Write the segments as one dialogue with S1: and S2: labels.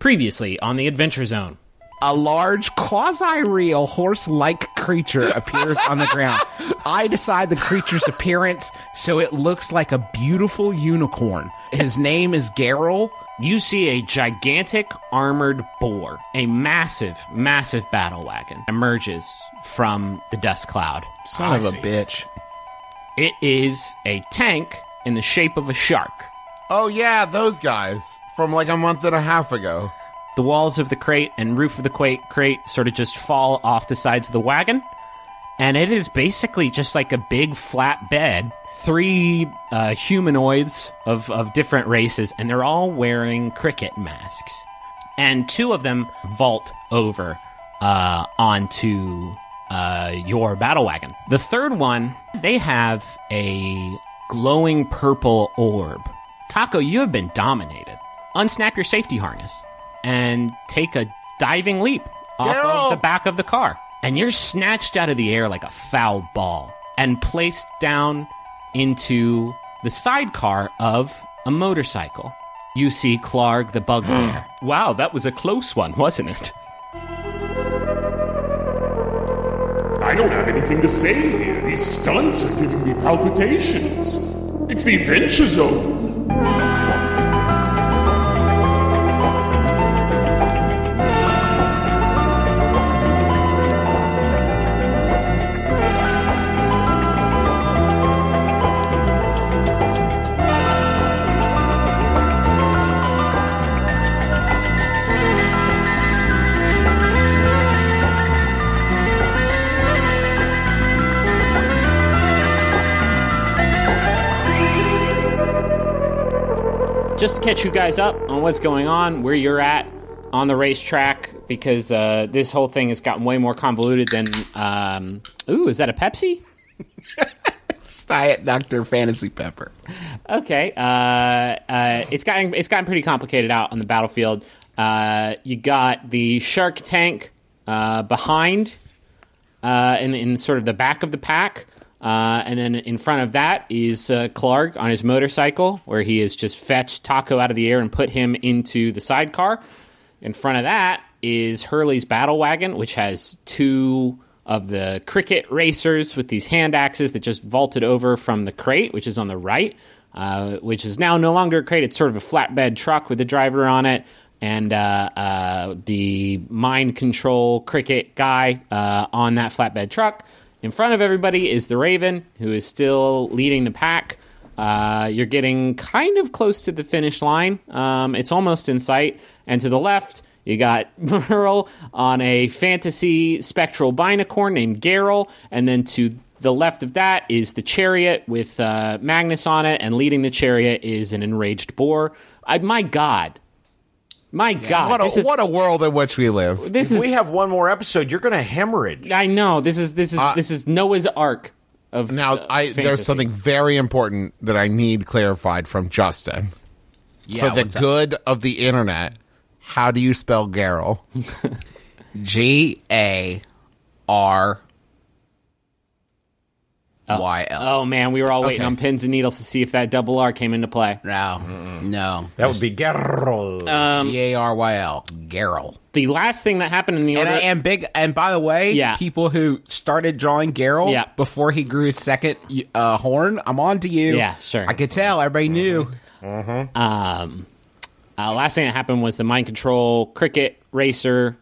S1: Previously on the Adventure Zone.
S2: A large, quasi real horse like creature appears on the ground. I decide the creature's appearance so it looks like a beautiful unicorn. His name is Garyl.
S1: You see a gigantic armored boar, a massive, massive battle wagon, emerges from the dust cloud.
S2: Son of a bitch.
S1: It is a tank in the shape of a shark.
S3: Oh yeah, those guys from like a month and a half ago.
S1: The walls of the crate and roof of the crate, crate sort of just fall off the sides of the wagon. And it is basically just like a big flat bed. Three uh, humanoids of, of different races, and they're all wearing cricket masks. And two of them vault over uh, onto uh, your battle wagon. The third one, they have a glowing purple orb. Taako, you have been dominated. Unsnap your safety harness and take a diving leap off
S3: Garyl!
S1: of the back of the car. And you're snatched out of the air like a foul ball and placed down into the sidecar of a motorcycle. You see Clark the bugbear. wow, that was a close one, wasn't it?
S4: I don't have anything to say here. These stunts are giving me palpitations. It's the Adventure Zone.
S1: Just to catch you guys up on what's going on, where you're at on the racetrack, because uh, this whole thing has gotten way more convoluted than. Um, ooh, is that a Pepsi?
S2: Diet Dr. Fantasy Pepper.
S1: Okay, uh, uh, it's gotten it's gotten pretty complicated out on the battlefield. Uh, you got the shark tank uh, behind, uh, in in sort of the back of the pack. Uh, and then in front of that is uh, Clark on his motorcycle, where he has just fetched Taako out of the air and put him into the sidecar. In front of that is Hurley's battle wagon, which has two of the cricket racers with these hand axes that just vaulted over from the crate, which is on the right, uh, which is now no longer a crate. It's sort of a flatbed truck with a driver on it. And uh, uh, the mind control cricket guy uh, on that flatbed truck. In front of everybody is the Raven, who is still leading the pack. Uh, you're getting kind of close to the finish line. Um, it's almost in sight. And to the left, you got Merle on a fantasy spectral binacorn named Garyl. And then to the left of that is the chariot with uh, Magnus on it. And leading the chariot is an enraged boar. I, my God. My God.
S3: What a
S1: is,
S3: what a world in which we live.
S1: this
S5: If
S1: is
S5: we have one more episode, you're going to hemorrhage.
S1: I know. This is this is this is Noah's Ark of
S3: Now,
S1: uh,
S3: I
S1: fantasy.
S3: there's something very important that I need clarified from Justin
S2: Yeah,
S3: for the
S2: what's up?
S3: good of the internet. How do you spell Garyl?
S2: G A R Y L.
S1: Oh man, we were all waiting
S2: Okay.
S1: on pins and needles to see if that double R came into play.
S2: No, no.
S5: That would be Garyl.
S2: G A R Y L. Garyl.
S1: The last thing that happened in the
S2: And,
S1: order,
S2: I am big. And by the way,
S1: Yeah.
S2: people who started drawing Garyl
S1: Yeah.
S2: before he grew his second uh, horn, I'm on to you.
S1: Yeah, sure.
S2: I could tell. Everybody knew.
S1: um, uh, last thing that happened was the mind control cricket racer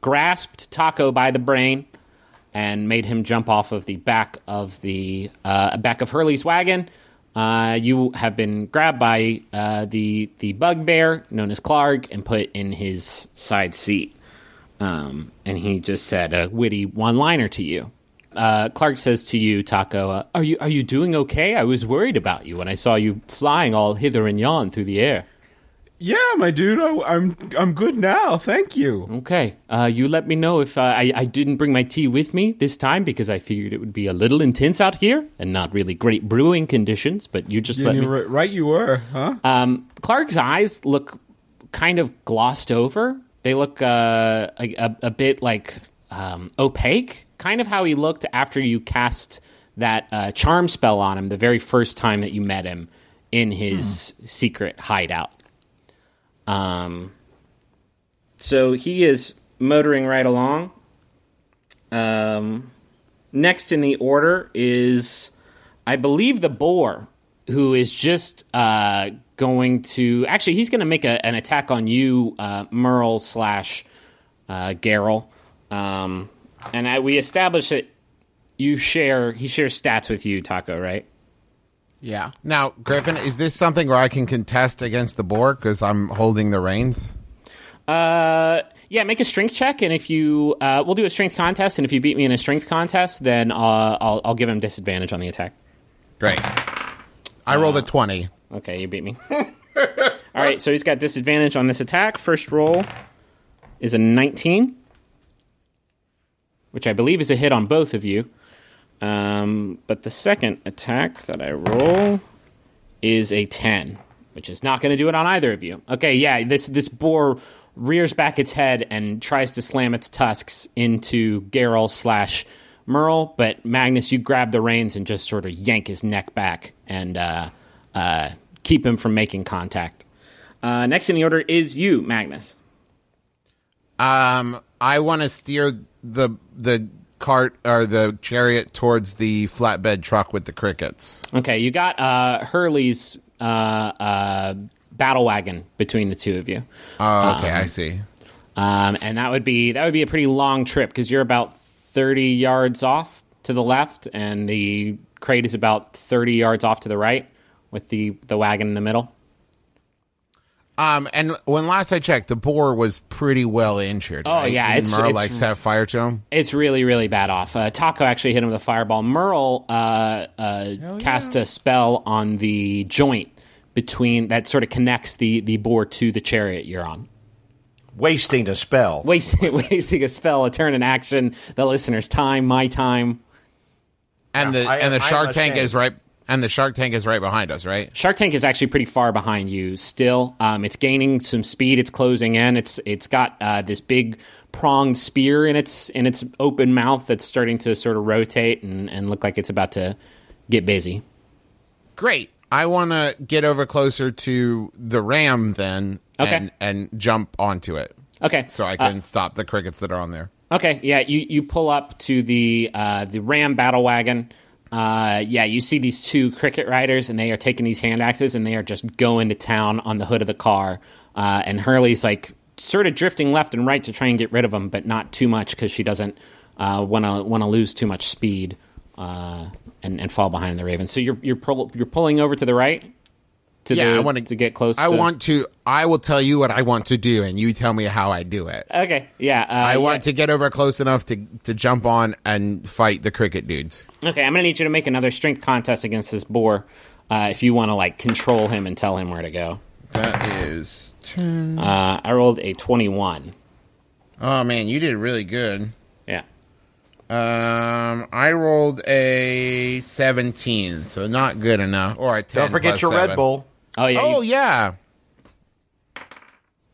S1: grasped Taako by the brain and made him jump off of the back of the uh, back of Hurley's wagon. Uh, you have been grabbed by uh, the the bugbear known as Clark and put in his side seat. Um, and he just said a witty one liner to you. Uh, Clark says to you, Taako, "Are you are you doing okay? I was worried about you when I saw you flying all hither and yon through the air."
S2: Yeah, my dude. I, I'm I'm good now. Thank you.
S1: Okay. Uh, you let me know if uh, I, I didn't bring my tea with me this time because I figured it would be a little intense out here and not really great brewing conditions. But you just let me.
S2: right, you were, huh?
S1: Um, Clark's eyes look kind of glossed over. They look uh, a, a, a bit like um, opaque, kind of how he looked after you cast that uh, charm spell on him the very first time that you met him in his secret hideout. Um, so he is motoring right along. Um, next in the order is, I believe, the boar, who is just uh, going to. Actually, he's going to make a, an attack on you, uh, Merle slash uh. Um, and I, we established that you share. He shares stats with you, Taako, right?
S2: Yeah.
S3: Now, Griffin, is this something where I can contest against the boar because I'm holding the reins?
S1: Uh, yeah, make a strength check, and if you, uh, we'll do a strength contest, and if you beat me in a strength contest, then uh, I'll I'll give him disadvantage on the attack.
S3: Great. I rolled a 20.
S1: Okay, you beat me. All right, so he's got disadvantage on this attack. First roll is a 19, which I believe is a hit on both of you. Um, but the second attack that I roll is a 10, which is not going to do it on either of you. Okay, yeah, this this boar rears back its head and tries to slam its tusks into Geralt slash Merle, but Magnus, you grab the reins and just sort of yank his neck back and uh, uh, keep him from making contact. Uh, next in the order is you, Magnus.
S3: Um, I want to steer the the cart or the chariot towards the flatbed truck with the crickets.
S1: Okay, you got uh, Hurley's uh, uh, battle wagon between the two of you,
S3: Oh, okay, I see.
S1: um, and that would be that would be a pretty long trip because you're about thirty yards off to the left, and the crate is about thirty yards off to the right, with the the wagon in the middle.
S3: Um, and when last I checked, the boar was pretty well injured.
S1: Oh,
S3: right?
S1: yeah,
S3: Didn't
S1: it's-
S3: Merle
S1: it's-
S3: like set fire to him.
S1: It's really, really bad off. Uh, Taako actually hit him with a fireball. Merle uh, uh, cast a spell on the joint between that sort of connects the the boar to the chariot you're on.
S5: Wasting a spell.
S1: Wasting, wasting a spell, a turn in action, the listener's time, my time.
S3: And
S5: Yeah,
S3: the
S5: I-
S3: and the
S5: I'm
S3: shark tank is right. And the shark tank is right behind us, right?
S1: Shark Tank is actually pretty far behind you still. Um, it's gaining some speed. It's closing in. It's it's got uh, this big pronged spear in its in its open mouth that's starting to sort of rotate and, and look like it's about to get busy.
S3: Great. I want to get over closer to the ram then,
S1: Okay.
S3: and, and jump onto it
S1: Okay,
S3: so I
S1: Uh,
S3: can stop the crickets that are on there.
S1: Okay, yeah, you, you pull up to the uh, the Ram battle wagon. Uh, yeah, you see these two cricket riders, and they are taking these hand axes, and they are just going to town on the hood of the car. Uh, and Hurley's like sort of drifting left and right to try and get rid of them, but not too much because she doesn't want to want to lose too much speed uh, and, and fall behind the Ravens. So you're you're pull, you're pulling over to the right to
S3: Yeah,
S1: the,
S3: I wanna-
S1: to get close.
S3: I
S1: to,
S3: want to. I will tell you what I want to do, and you tell me how I do it.
S1: Okay, yeah, uh,
S3: I
S1: yeah.
S3: want to get over close enough to to jump on and fight the cricket dudes.
S1: Okay, I'm gonna need you to make another strength contest against this boar uh, if you want to like control him and tell him where to go.
S3: That is.
S1: Uh, I rolled a 21.
S3: Oh man, you did really good.
S1: Yeah.
S3: Um, I rolled a seventeen, so not good enough. Or a 10
S5: Don't forget
S3: plus
S5: your
S3: seven.
S5: Red Bull.
S1: Oh yeah.
S3: Oh
S1: you,
S3: yeah.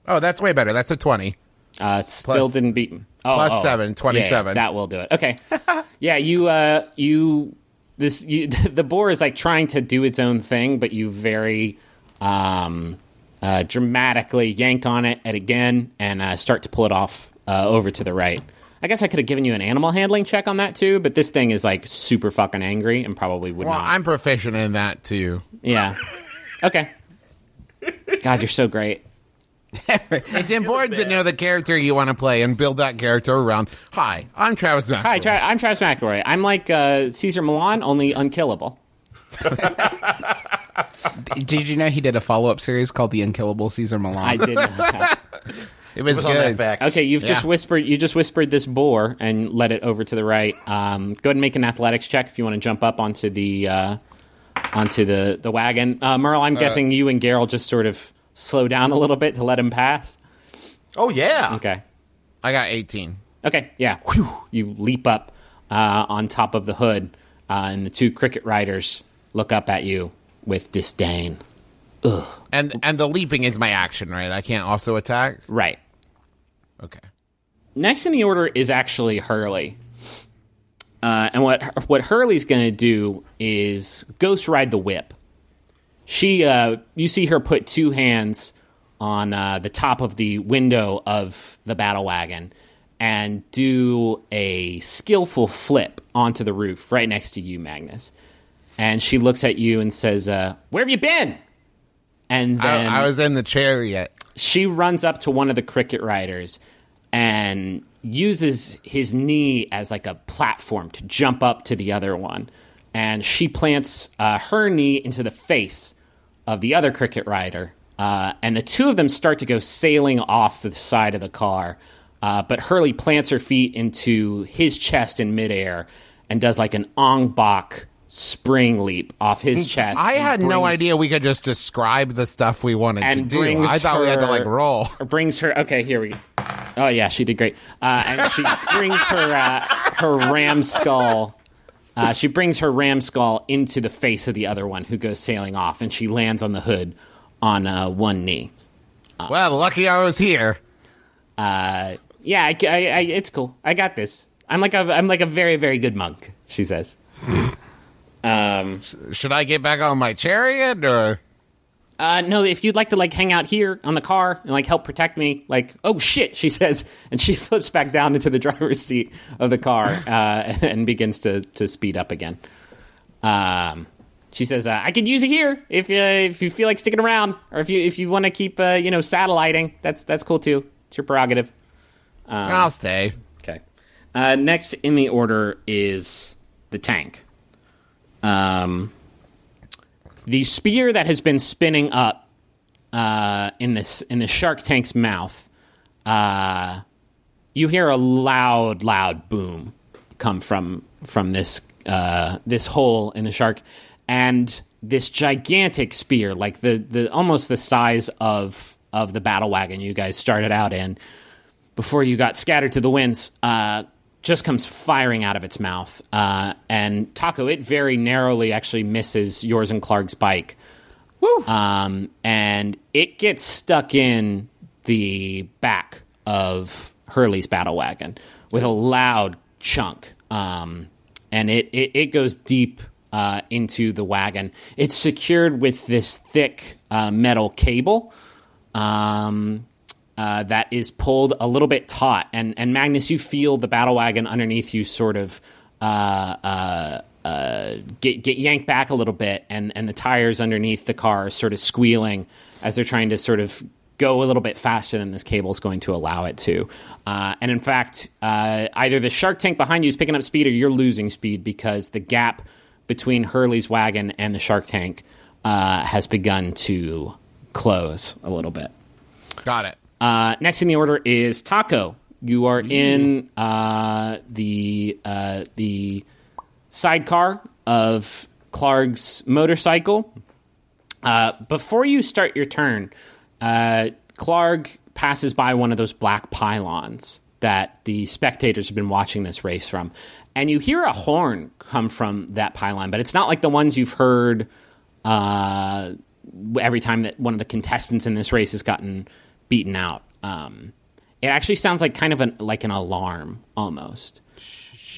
S3: Oh, that's way better. That's a twenty.
S1: uh, still
S3: plus-
S1: didn't beat. Oh,
S3: plus
S1: oh.
S3: seven,
S1: Yeah,
S3: 27.
S1: that will do it. Okay. yeah, you uh, you this you, the boar is like trying to do its own thing, but you very um, uh, dramatically yank on it at again and uh, start to pull it off uh, over to the right. I guess I could have given you an animal handling check on that too, but this thing is like super fucking angry and probably would
S3: Well,
S1: not.
S3: I'm proficient in that too.
S1: Yeah. Okay. God, you're so great.
S3: It's important to know the character you want to play and build that character around. Hi, I'm Travis McElroy.
S1: Hi, Tra- I'm Travis McElroy. I'm like uh, Cesar Millan, only unkillable.
S2: Did you know he did a follow up series called The Unkillable Cesar Millan?
S1: I did. know.
S3: It was,
S5: It was on
S3: good.
S1: Okay, you've just whispered. You just whispered this boar and led it over to the right. Um, go ahead and make an athletics check if you want to jump up onto the uh, onto the the wagon. Uh, Merle, I'm guessing you and Garyl just sort of slow down a little bit to let him pass.
S5: Oh yeah.
S1: Okay.
S3: I got 18.
S1: Okay, yeah. Whew. You leap up uh, on top of the hood, uh, and the two cricket riders look up at you with disdain. Ugh.
S3: And and the leaping is my action, right? I can't also attack.
S1: Right.
S3: Okay.
S1: Next in the order is actually Hurley. Uh, and what what Hurley's going to do is ghost ride the whip. She, uh, you see her put two hands on uh, the top of the window of the battle wagon and do a skillful flip onto the roof right next to you, Magnus. And she looks at you and says, uh, "Where have you been?" And
S3: I,
S1: then
S3: I was in the chariot.
S1: she runs up to one of the cricket riders and uses his knee as like a platform to jump up to the other one. And she plants uh, her knee into the face of the other cricket rider. Uh, and the two of them start to go sailing off the side of the car. Uh, but Hurley plants her feet into his chest in midair and does like an Ong Bak spring leap off his chest.
S3: I had no idea we could just describe the stuff we wanted to do.
S1: brings
S3: I thought we had to like
S1: her-
S3: roll.
S1: brings her okay here we go oh yeah she did great. Uh, and she brings her uh, her ram skull uh, she brings her ram skull into the face of the other one who goes sailing off and she lands on the hood on uh, one knee.
S3: Well, lucky I was here.
S1: uh, yeah I, I, I, it's cool. I got this. I'm like a i'm like a very very good monk she says. Um
S3: Should I get back on my chariot or?
S1: Uh, no, if you'd like to like hang out here on the car and like help protect me, like, oh shit, she says, and she flips back down into the driver's seat of the car uh, and begins to to speed up again. Um, she says, uh, I could use it here if uh, if you feel like sticking around, or if you if you want to keep uh, you know satelliting, that's that's cool too. It's your prerogative.
S3: I'll stay.
S1: Okay. Uh, next in the order is the tank. Um, the spear that has been spinning up uh, in this in the shark tank's mouth. Uh, you hear a loud, loud boom come from from this uh, this hole in the shark, and this gigantic spear, like the the almost the size of of the battle wagon you guys started out in, before you got scattered to the winds, uh, just comes firing out of its mouth. Uh, and Taako, it very narrowly actually misses yours and Clark's bike. Woo! Um, and it gets stuck in the back of Hurley's battle wagon with a loud chunk. Um, and it, it, it goes deep uh, into the wagon. It's secured with this thick uh, metal cable um, uh, that is pulled a little bit taut. And, and Magnus, you feel the battle wagon underneath you sort of uh, uh, uh, get, get yanked back a little bit, and, and the tires underneath the car are sort of squealing as they're trying to sort of go a little bit faster than this cable is going to allow it to. Uh, and in fact, uh, either the shark tank behind you is picking up speed or you're losing speed because the gap between Hurley's wagon and the shark tank uh, has begun to close a little bit.
S3: Got it.
S1: Uh, next in the order is Taako. You are in uh, the uh, the sidecar of Clark's motorcycle. Uh, before you start your turn, uh, Clark passes by one of those black pylons that the spectators have been watching this race from, and you hear a horn come from that pylon, but it's not like the ones you've heard uh, every time that one of the contestants in this race has gotten beaten out. Um, it actually sounds like kind of an like an alarm almost.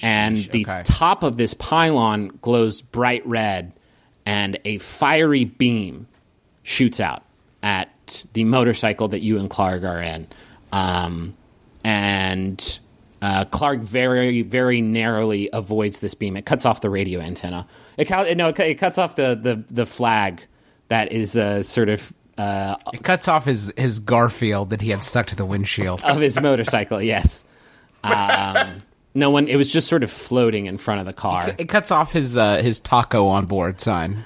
S1: And the
S2: okay.
S1: top of this pylon glows bright red, and a fiery beam shoots out at the motorcycle that you and Clark are in. Um, and uh, Clark very, very narrowly avoids this beam. It cuts off the radio antenna. It, no, it, it cuts off the, the, the flag that is uh, sort of uh,
S2: It cuts off his, his Garfield that he had stuck to the windshield.
S1: of his motorcycle. Yes. Um, no one. It was just sort of floating in front of the car.
S2: It cuts off his uh, his taco on board sign.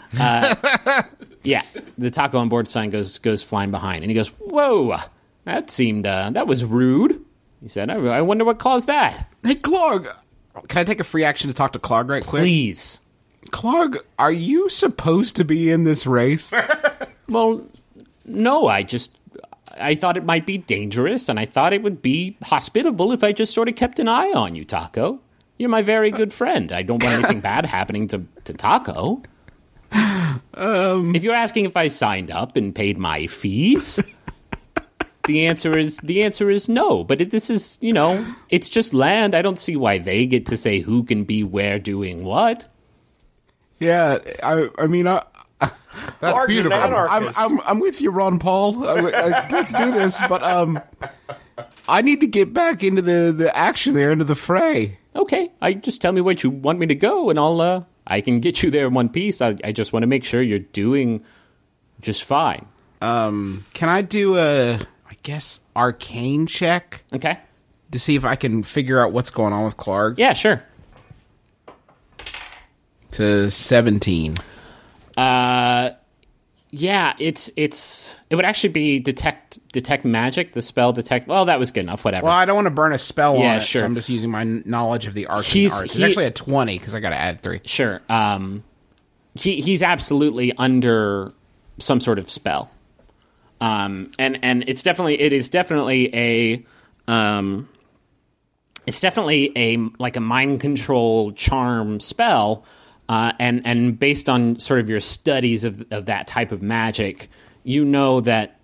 S1: Yeah, the taco on board sign goes goes flying behind, and he goes, "Whoa, that seemed uh, that was rude." He said, I, "I wonder what caused that."
S2: Hey, Clark, can I take a free action to talk to Clark right quick?
S1: Please.
S2: Clark, are you supposed to be in this race?
S1: Well, no, I just I thought it might be dangerous, and I thought it would be hospitable if I just sort of kept an eye on you, Taako. You're my very good friend. I don't want anything bad happening to, to Taako. Um. if you're asking if I signed up and paid my fees, the answer is the answer is no. But it, this is you know it's just land. I don't see why they get to say who can be where doing what.
S2: yeah, I I mean I
S3: That's
S5: Large
S3: beautiful.
S2: I'm, I'm, I'm with you, Ron Paul. I, I, let's do this, but um, I need to get back into the, the action there, into the fray.
S1: Okay, I just tell me where you want me to go, and I'll uh, I can get you there in one piece. I, I just want to make sure you're doing just fine.
S2: Um, can I do a, I guess, arcane check
S1: Okay.
S2: to see if I can figure out what's going on with Clark?
S1: Yeah, sure.
S2: To 17.
S1: Uh, yeah, it's it's it would actually be detect detect magic. The spell detect. Well, that was good enough. Whatever.
S2: Well, I don't want to burn a spell
S1: Yeah,
S2: on it,
S1: sure.
S2: so I'm just using my knowledge of the arcane
S1: He's-
S2: arts. It's
S1: he-
S2: actually a 20 because I got to add three.
S1: Sure. Um, he he's absolutely under some sort of spell. Um, and and it's definitely it is definitely a um, it's definitely a like a mind control charm spell. Uh, and and based on sort of your studies of of that type of magic, you know that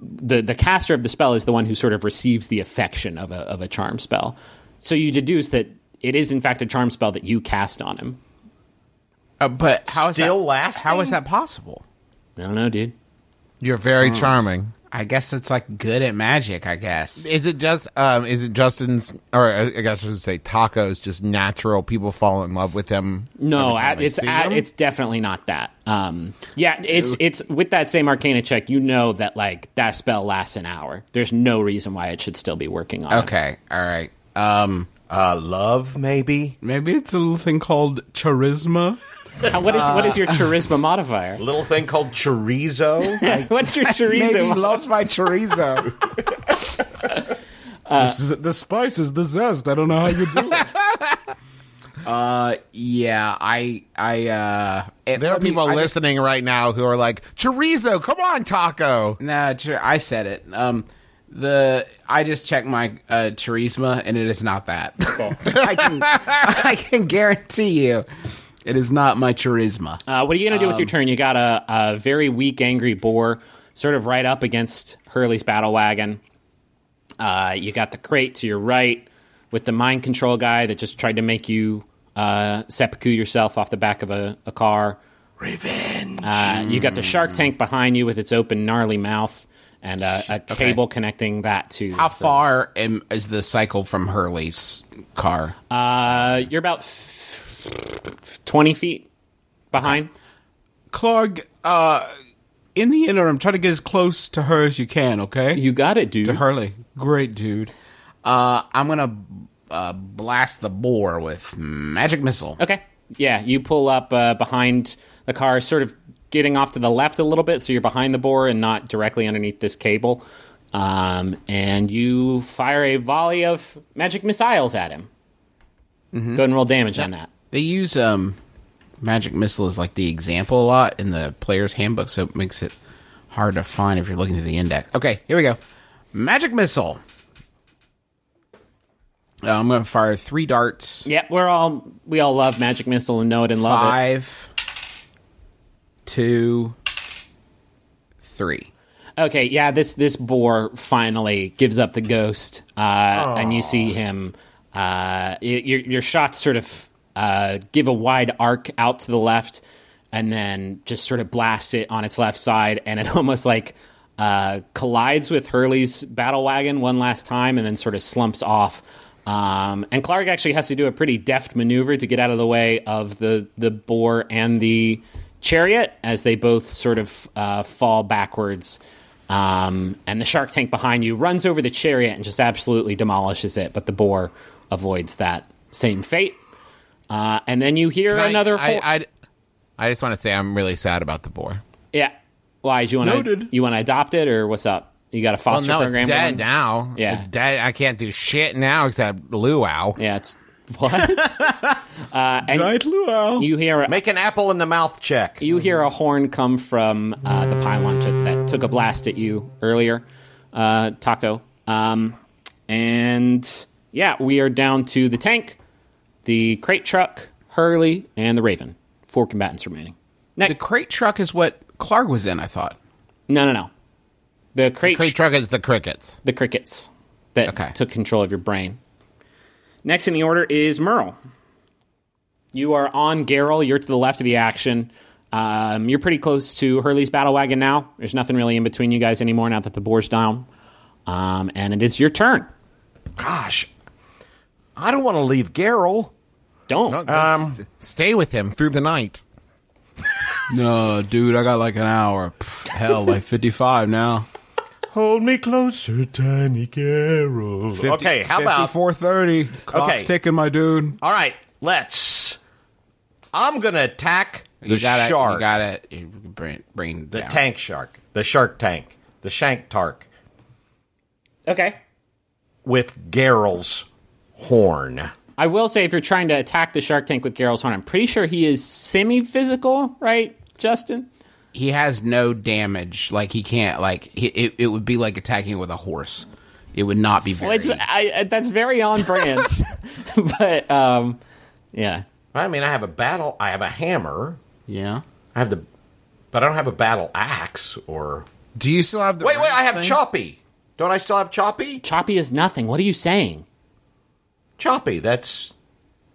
S1: the the caster of the spell is the one who sort of receives the affection of a of a charm spell. So you deduce that it is in fact a charm spell that you cast on him.
S2: Uh, but how is
S5: Still
S2: that,
S5: lasting?
S2: How is that possible?
S1: I don't know, dude.
S3: You're very charming.
S2: I guess it's like good at magic. I guess.
S3: Is it just um is it Justin's or I I guess I should say Taako's just natural people fall in love with him?
S1: No, at, it's at, it's definitely not that. Um, yeah, it's it's with that same Arcana check. You know that like that spell lasts an hour. There's no reason why it should still be working on.
S2: Okay. All right. Um,
S5: Uh, love, maybe?
S2: maybe it's a little thing called charisma.
S1: How- what is what is your charisma modifier?
S5: Little thing called chorizo?
S1: What's your
S2: Maybe he
S1: chorizo?
S2: loves my chorizo. this is, the spice is the zest. I don't know how you do it. uh, yeah, I, I, uh, it-
S3: There are
S2: let me-
S3: people
S2: I just-
S3: listening right now who are like, Chorizo, come on, Taako.
S2: Nah, ch- I said it. Um, the I just checked my uh, charisma, and it is not that. I can, I can guarantee you, it is not my charisma.
S1: Uh, what are you gonna do with your turn? You got a, a very weak, angry boar, sort of right up against Hurley's battle wagon. Uh, you got the crate to your right with the mind control guy that just tried to make you uh, seppuku yourself off the back of a, a car.
S5: Revenge.
S1: Uh, you got the shark tank behind you with its open, gnarly mouth and uh, a cable connecting that to.
S2: How far am, is the cycle from Hurley's car?
S1: Uh, you're about f- twenty feet behind.
S2: Clark, uh, in the interim, try to get as close to her as you can. Okay,
S1: You got it, dude.
S2: to Hurley. Great dude. Uh, I'm gonna uh, blast the boar with magic missile.
S1: Okay. Yeah, you pull up uh, behind the car, sort of getting off to the left a little bit, so you're behind the boar and not directly underneath this cable. Um, and you fire a volley of magic missiles at him. Go ahead and roll damage on that.
S2: They use um, magic missile as like the example a lot in the player's handbook, so it makes it hard to find if you're looking through the index. Okay, here we go. Magic missile. Uh, I'm going to fire three darts.
S1: Yep, we're all we all love magic missile and know it and love it.
S2: Five, two, three.
S1: Okay, yeah, this this boar finally gives up the ghost, uh, and you see him. Uh, your your shots sort of uh, give a wide arc out to the left, and then just sort of blast it on its left side, and it almost like uh, collides with Hurley's battle wagon one last time, and then sort of slumps off. Um, and Clark actually has to do a pretty deft maneuver to get out of the way of the the boar and the chariot as they both sort of uh, fall backwards. Um, and the shark tank behind you runs over the chariot and just absolutely demolishes it, but the boar avoids that same fate. Uh, and then you hear
S3: Can
S1: another.
S3: I,
S1: hor-
S3: I, I just want to say I'm really sad about the boar.
S1: yeah. Why? Do you want to you want to adopt it or what's up? You got a foster
S3: Well,
S1: foster
S3: no,
S1: program?
S3: it's dead
S1: going?
S3: now.
S1: Yeah.
S3: It's dead. I can't do shit now except luau.
S1: Yeah, it's what? uh, and
S2: Night luau.
S1: you hear
S5: Make an apple in the mouth check.
S1: you hear a horn come from uh, the pylon that, that took a blast at you earlier, uh, Taako. Um, and yeah, we are down to the tank, the crate truck, Hurley, and the Raven. Four combatants remaining.
S2: The crate truck is what Clark was in, I thought.
S1: no, no, no. The crate,
S3: Crate truck is the crickets.
S1: the crickets that
S2: Okay.
S1: took control of your brain. Next in the order is Merle. You are on Garyl. You're to the left of the action. Um, you're pretty close to Hurley's battle wagon now. There's nothing really in between you guys anymore now that the boar's down. Um, and it is your turn.
S5: Gosh, I don't want to leave Garyl.
S1: Don't.
S3: No, let's um, stay with him through the night.
S6: No, dude, I got like an hour. Pff, hell, like 55 now.
S5: Hold me closer, tiny Garyl. okay, how about?
S6: 5430. Clock's
S5: Okay.
S6: ticking, my dude.
S5: All right, let's. I'm gonna attack the
S2: You gotta,
S5: shark,
S2: You gotta you bring, bring
S5: the
S2: down.
S5: tank shark, the shark tank, the shank tark
S1: okay.
S5: with Garyl's horn.
S1: I will say, if you're trying to attack the Shark Tank with Garyl's horn, I'm pretty sure he is semi-physical, right, Justin?
S2: He has no damage. Like he can't. Like he, it, it would be like attacking with a horse. It would not be very.
S1: Well, I, I- that's very on brand, but um, yeah,
S5: I mean, I have a battle. I have a hammer.
S2: yeah.
S5: I have the, but I don't have a battle axe or.
S3: Do you still have the
S5: Wait, wait! I have
S3: thing?
S5: Choppy. Don't I still have Choppy?
S1: choppy is nothing. What are you saying?
S5: Choppy. That's.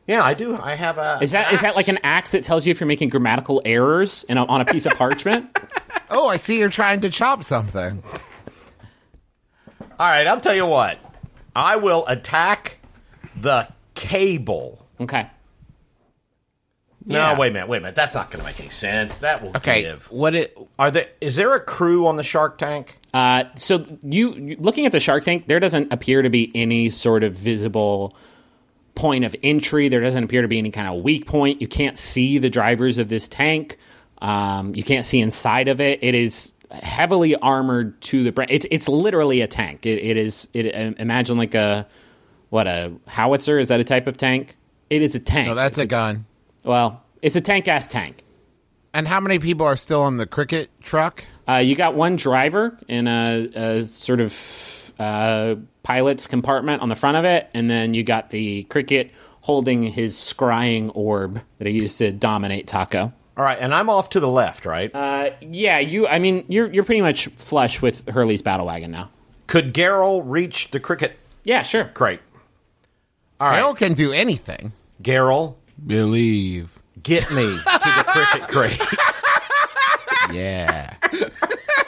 S5: Yeah, I do. I have a.
S1: Is that is that like an axe that tells you if you're making grammatical errors in a, on a piece of parchment?
S3: Oh, I see you're trying to chop something.
S5: All right, I'll tell you what. I will attack the cable.
S1: Okay.
S5: No,
S2: Yeah.
S5: wait a minute, wait a minute. That's not going to make any sense. That will
S2: Okay.
S5: give.
S2: What it?
S5: Are there? Is there a crew on the Shark Tank?
S1: Uh, so you, you looking at the Shark Tank, there doesn't appear to be any sort of visible point of entry. There doesn't appear to be any kind of weak point. You can't see the drivers of this tank. Um, you can't see inside of it. It is heavily armored to the brain. It's it's literally a tank. It, it is. It imagine like a what a howitzer is that a type of tank? It is a tank.
S3: No, that's a gun.
S1: well, it's a tank ass tank.
S3: And how many people are still on the cricket truck?
S1: Uh, you got one driver in a, a sort of uh, pilot's compartment on the front of it, and then you got the cricket holding his scrying orb that he used to dominate Taako.
S5: All right, and I'm off to the left, right?
S1: Uh, yeah, you. I mean, you're you're pretty much flush with Hurley's battle wagon now.
S5: Could Garyl reach the cricket
S1: Yeah, sure.
S5: crate? All right,
S3: Garyl can do anything.
S5: Garyl,
S6: Believe.
S5: get me to the cricket crate.
S2: Yeah.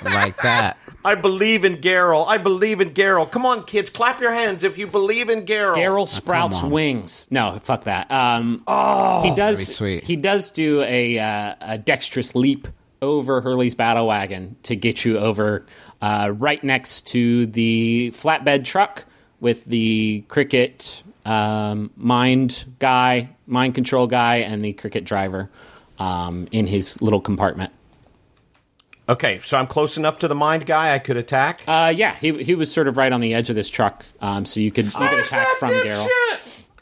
S2: like that.
S5: I believe in Garyl. I believe in Garyl. Come on, kids, clap your hands if you believe in Garyl.
S1: Garyl sprouts wings. No, fuck that. Um, oh, he does.
S2: that'd be sweet.
S1: He does do a, uh, a dexterous leap over Hurley's battle wagon to get you over uh, right next to the flatbed truck with the cricket um, mind guy, mind control guy, and the cricket driver um, in his little compartment.
S5: Okay, so I'm close enough to the mind guy I could attack.
S1: Uh, yeah, he he was sort of right on the edge of this truck, um, so you could you could attack from Daryl.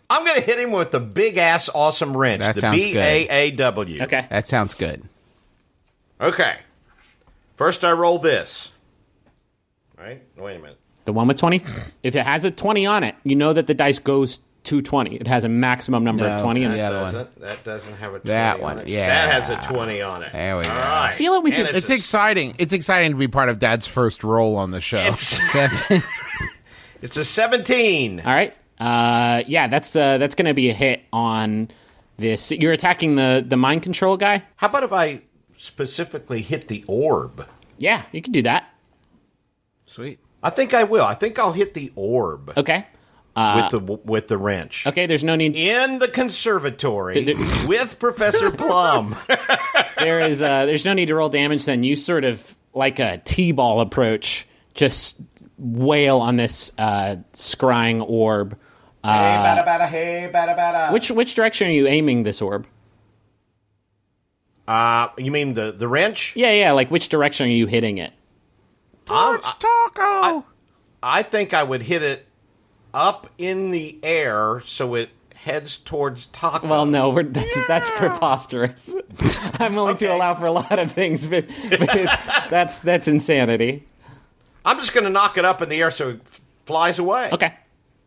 S5: I'm going to hit him with the big ass awesome wrench,
S2: That
S5: the
S2: sounds
S5: B A A W.
S1: Okay.
S2: That sounds good.
S5: Okay. First, I roll this. Right? Wait a minute.
S1: The one with 20, if it has a 20 on it, you know that the dice goes to 20. It has a maximum number of
S2: No,
S1: 20 in it.
S2: the other one.
S5: Doesn't, that doesn't have a 20
S2: That
S5: on
S2: one,
S5: it.
S2: yeah.
S5: That has a 20 on it.
S2: There we go.
S5: All right.
S1: I feel like we
S5: And
S1: could-
S5: it's,
S3: It's
S5: a,
S3: exciting. It's exciting to be part of Dad's first role on the show.
S2: Seven.
S5: it's a 17.
S1: All right. Uh, yeah, that's uh, that's going to be a hit on this. You're attacking the, the mind control guy?
S5: How about if I specifically hit the orb?
S1: Yeah, you can do that.
S2: Sweet.
S5: I think I will. I think I'll hit the orb
S1: Okay.
S5: With the with the wrench.
S1: Okay, there's no need.
S5: In the conservatory
S1: Th- th-
S5: with Professor Plum.
S1: There is uh, there's no need to roll damage. Then you sort of like a t-ball approach, just wail on this uh, scrying orb.
S5: hey, bada bada, hey, bada bada.
S1: Which which direction are you aiming this orb?
S5: Uh, you mean the the wrench?
S1: Yeah, yeah. Like which direction are you hitting it?
S5: I'm-
S3: Taako.
S5: I think I would hit it up in the air so it heads towards Taako.
S1: Well, no, we're, that's that's preposterous. I'm willing to allow for a lot of things, but, but that's that's insanity.
S5: I'm just going to knock it up in the air so it f- flies away.
S1: Okay,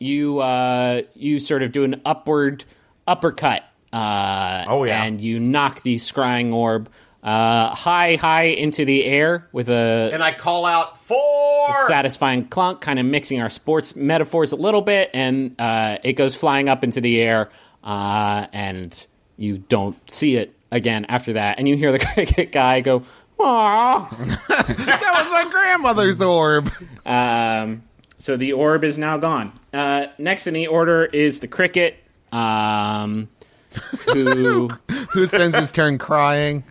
S1: you uh, you sort of do an upward uppercut. Uh,
S5: Oh, yeah.
S1: and you knock the scrying orb uh, high, high into the air with a
S5: And I call out four.
S1: satisfying clunk, kind of mixing our sports metaphors a little bit, and uh, it goes flying up into the air, uh, and you don't see it again after that, and you hear the cricket guy go, "Aww."
S3: that was my grandmother's orb.
S1: Um, so the orb is now gone. Uh, next in the order is the cricket, um, who
S3: Who spends his turn crying?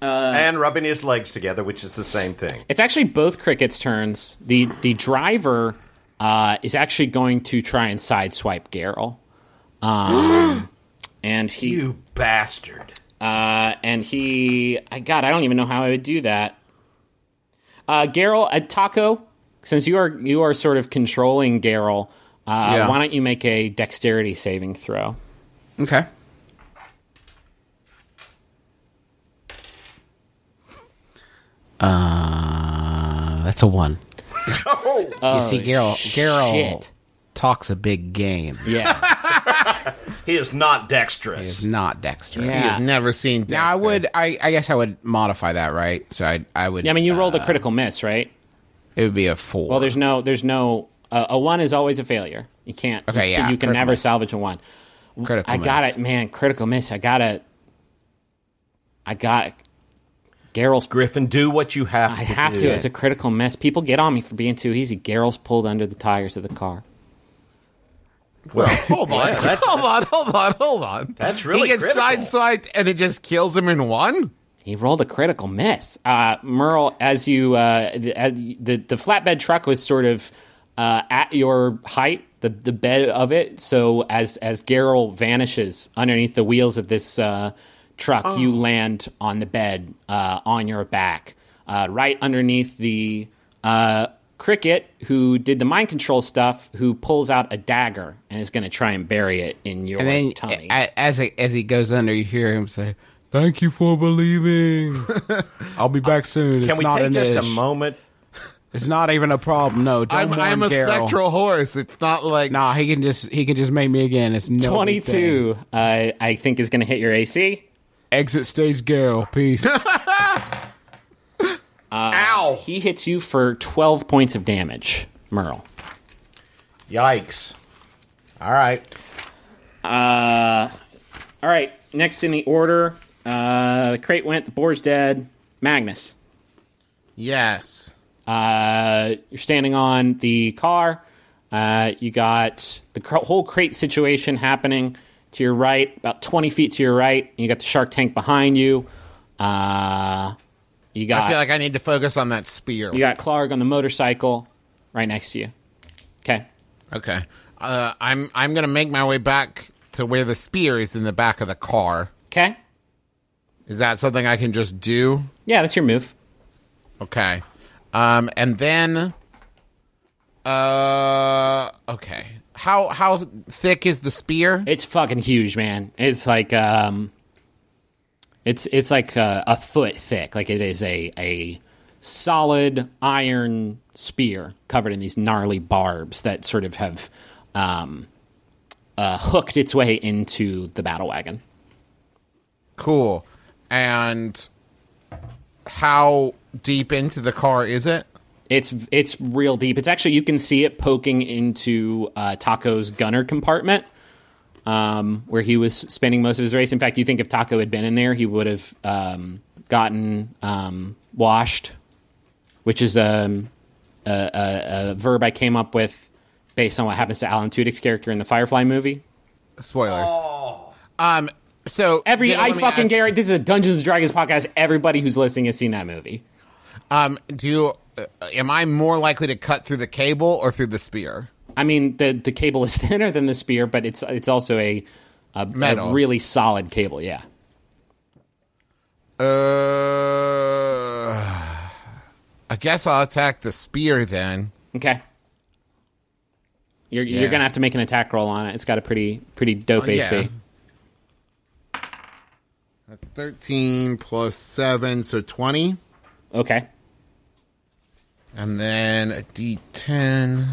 S5: And rubbing his legs together, which is the same thing.
S1: it's actually both crickets' turns. the The driver uh, is actually going to try and sideswipe Garyl, um, and he
S5: You bastard.
S1: uh, and he, I God, I don't even know how I would do that. Uh, Garyl, uh, Taako, since you are you are sort of controlling Garyl, uh,
S2: Yeah.
S1: why don't you make a dexterity saving throw?
S2: Okay. Uh, that's a one. you see, Garyl, Garyl
S1: shit.
S2: talks a big game.
S1: Yeah,
S5: He is not dexterous.
S2: He's
S5: dexterous.
S2: not dexterous.
S3: He
S1: yeah.
S3: has never seen.
S2: Now I would, I, I guess I would modify that, right? So I, I would.
S1: Yeah, I mean, you rolled
S2: uh,
S1: a critical miss, right?
S2: It would be a four.
S1: Well, there's no, there's no. Uh, a one is always a failure. You can't.
S2: Okay,
S1: you,
S2: yeah,
S1: You can
S2: critical
S1: never
S2: miss.
S1: salvage a one.
S2: critical.
S1: I got it, man. Critical miss. I got it. I got it. Garyl's
S5: Griffin, do what you have to.
S1: I
S5: to
S1: have
S5: do.
S1: to. It's a critical miss. People get on me for being too easy. Garyl's pulled under the tires of the car.
S3: Well, hold on,
S5: Yeah, that's-
S3: hold on, hold on, hold on.
S5: That's really
S3: he gets
S5: critical.
S3: sideswiped and it just kills him in one.
S1: He rolled a critical miss. Uh, Merle, as you uh, the, uh, the the flatbed truck was sort of uh, at your height, the the bed of it. So as as Garyl vanishes underneath the wheels of this truck, you land on the bed uh, on your back, uh, right underneath the uh, cricket who did the mind control stuff. Who pulls out a dagger and is going to try and bury it in your
S2: And then
S1: tummy.
S2: as he, as he goes under, you hear him say, "Thank you for believing. I'll be back soon.
S5: Can
S2: it's
S5: we
S2: not
S5: take
S2: an
S5: just a moment?
S2: It's not even a problem. No, don't
S3: I'm, I'm a
S2: Garyl.
S3: spectral horse. It's not like
S2: Nah, he can just he can just make me again. It's no
S1: Twenty two, uh, I think, is going to hit your AC.
S2: Thing. Exit stage, Garyl. Peace.
S5: Ow!
S1: He hits you for 12 points of damage, Merle.
S5: Yikes! All right.
S1: Uh, all right, next in the order, uh, the crate went, the boar's dead. Magnus,
S3: yes.
S1: uh, you're standing on the car. Uh, you got the cr- whole crate situation happening to your right, about 20 feet to your right. You got the shark tank behind you. Uh, you got
S3: I feel like I need to focus on that spear.
S1: you got Clark on the motorcycle right next to you. Okay.
S3: Okay. Uh, I'm I'm gonna make my way back to where the spear is in the back of the car.
S1: Okay.
S3: Is that something I can just do?
S1: Yeah, that's your move.
S3: Okay. Um, and then, uh, okay. How how thick is the spear?
S1: It's fucking huge, man. It's like um, it's it's like a, a foot thick. Like it is a a solid iron spear covered in these gnarly barbs that sort of have um, uh, hooked its way into the battle wagon.
S3: Cool. And how deep into the car is it?
S1: It's it's real deep. It's actually you can see it poking into uh, Taako's gunner compartment, um, where he was spending most of his race. In fact, you think if Taako had been in there, he would have um, gotten um, washed, which is um, a, a, a verb I came up with based on what happens to Alan Tudyk's character in the Firefly movie.
S3: Spoilers. Um. So
S1: Every I fucking
S3: ask-
S1: Garrett. This is a Dungeons and Dragons podcast. Everybody who's listening has seen that movie.
S3: Um. Do you? Uh, am I more likely to cut through the cable or through the spear?
S1: I mean, the the cable is thinner than the spear, but it's it's also a a, a really solid cable. Yeah.
S3: Uh. I guess I'll attack the spear then.
S1: Okay. You're
S3: Yeah.
S1: you're gonna have to make an attack roll on it. It's got a pretty pretty dope
S3: Oh,
S1: AC.
S3: yeah. That's thirteen plus seven, so twenty.
S1: Okay.
S3: And then a D10.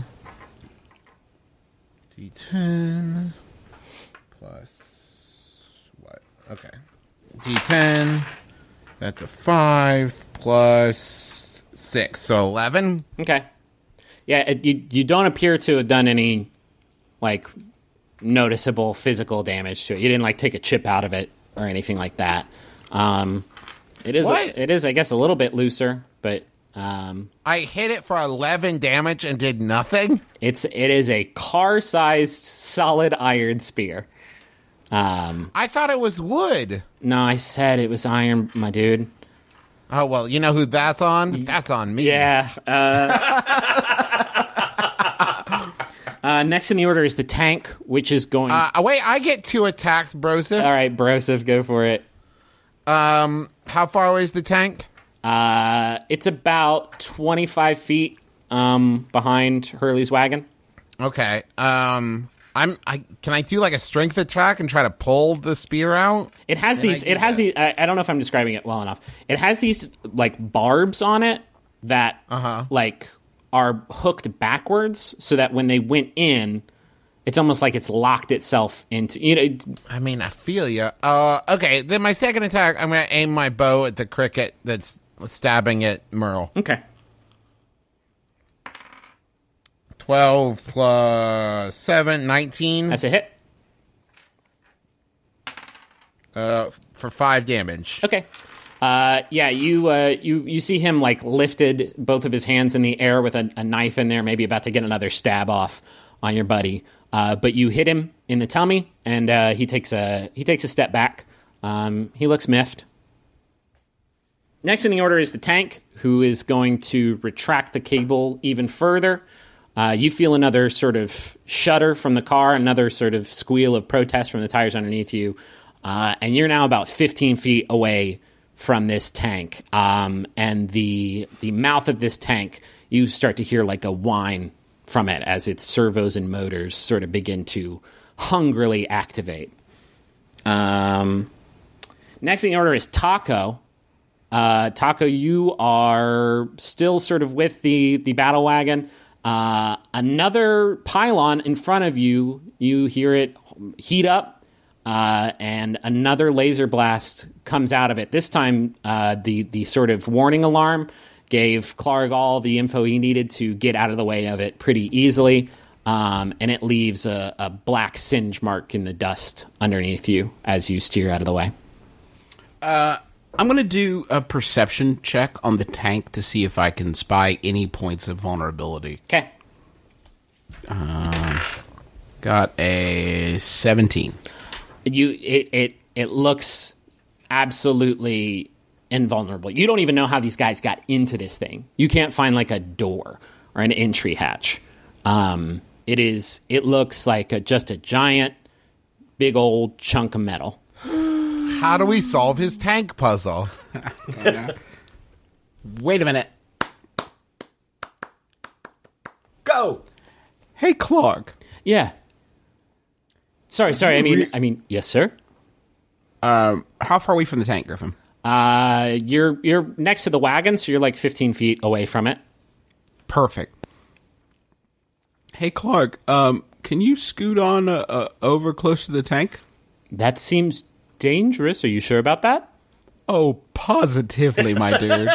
S3: D10 plus what? Okay. D10. That's a 5 plus 6. So 11.
S1: Okay. Yeah, it, you you don't appear to have done any like noticeable physical damage to it. You didn't like take a chip out of it or anything like that. Um, it is
S3: What?
S1: it is I guess a little bit looser, but um,
S3: I hit it for 11 damage and did nothing.
S1: it's it is a car sized solid iron spear. Um,
S3: I thought it was wood.
S1: no, I said it was iron, my dude.
S3: Oh well, you know who that's on? That's on me.
S1: Yeah. Uh, uh, next in the order is the tank, which is going.
S3: Uh, wait, I get two attacks, Broseph.
S1: all right, Broseph, go for it.
S3: Um, how far away is the tank?
S1: Uh, it's about 25 feet um, behind Hurley's wagon.
S3: Okay. Um, I'm. I can I do like a strength attack and try to pull the spear out?
S1: It has these. It has
S5: that.
S1: these. I, I don't know if I'm describing it well enough. It has these like barbs on it that
S3: Uh-huh.
S1: like are hooked backwards, so that when they went in, it's almost like it's locked itself into. You know, it-
S3: I mean, I feel you. Uh, okay. Then my second attack, I'm gonna aim my bow at the cricket that's stabbing at Merle.
S1: okay.
S3: Twelve plus seven, 19
S1: That's a hit.
S3: uh, for five damage.
S1: Okay. Uh, yeah, you uh, you you see him like lifted both of his hands in the air with a, a knife in there, maybe about to get another stab off on your buddy. Uh, but you hit him in the tummy, and uh, he takes a he takes a step back. Um, he looks miffed. Next in the order is the tank, who is going to retract the cable even further. Uh, you feel another sort of shudder from the car, another sort of squeal of protest from the tires underneath you, uh, and you're now about 15 feet away from this tank. Um, and the the mouth of this tank, you start to hear like a whine from it as its servos and motors sort of begin to hungrily activate. Um, next in the order is Taako. Uh, Taako, you are still sort of with the the battle wagon. Uh, another pylon in front of you. You hear it heat up, uh, and another laser blast comes out of it. This time, uh, the the sort of warning alarm gave Clark all the info he needed to get out of the way of it pretty easily. Um, and it leaves a, a black singe mark in the dust underneath you as you steer out of the way.
S2: I'm gonna do a perception check on the tank to see if I can spy any points of vulnerability.
S1: Okay.
S2: Got a 17.
S1: you it, it it looks absolutely invulnerable. You don't even know how these guys got into this thing. You can't find like a door or an entry hatch. Um, it is it looks like a, just a giant, big old chunk of metal.
S3: How do we solve his tank puzzle?
S2: Wait a minute.
S5: Go.
S2: Hey, Clark.
S1: Yeah. Sorry, sorry. I mean, I mean, yes, sir.
S2: Um, how far away from the tank, Griffin?
S1: Uh, you're you're next to the wagon, so you're like 15 feet away from it.
S2: Perfect. Hey, Clark. Um, can you scoot on uh, uh, over close to the tank?
S1: That seems dangerous. Are you sure about that?
S2: Oh, positively, my dude.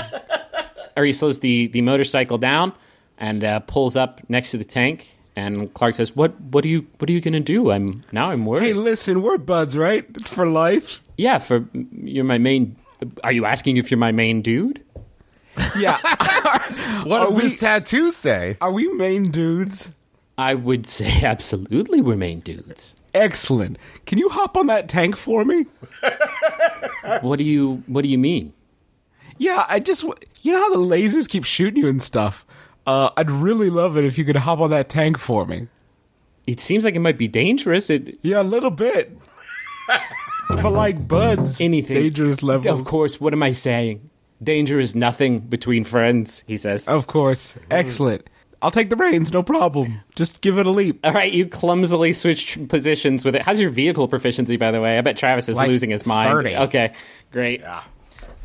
S1: or he slows the, the motorcycle down and uh, pulls up next to the tank. And Clark says, "What what are you what are you gonna do? I'm now I'm worried.
S2: hey, listen, we're buds, right? For life.
S1: yeah, for you're my main. Are you asking if you're my main dude?
S2: Yeah.
S3: What does
S2: Are we-
S3: this tattoo say?
S2: Are we main dudes?
S1: I would say absolutely we're main dudes.
S2: Excellent. Can you hop on that tank for me?
S1: What do you what do you mean?
S2: Yeah, I just you know how the lasers keep shooting you and stuff. Uh, I'd really love it if you could hop on that tank for me.
S1: It seems like it might be dangerous. It
S2: Yeah, a little bit. but like buds,
S1: anything
S2: dangerous levels.
S1: Of course. What am I saying? Danger is nothing between friends. He says.
S2: of course. Excellent. I'll take the reins, no problem. Just give it a leap.
S1: All right, you clumsily switch positions with it. How's your vehicle proficiency, by the way? I bet Travis is
S3: Like
S1: losing his mind.
S3: 30.
S1: Okay, great.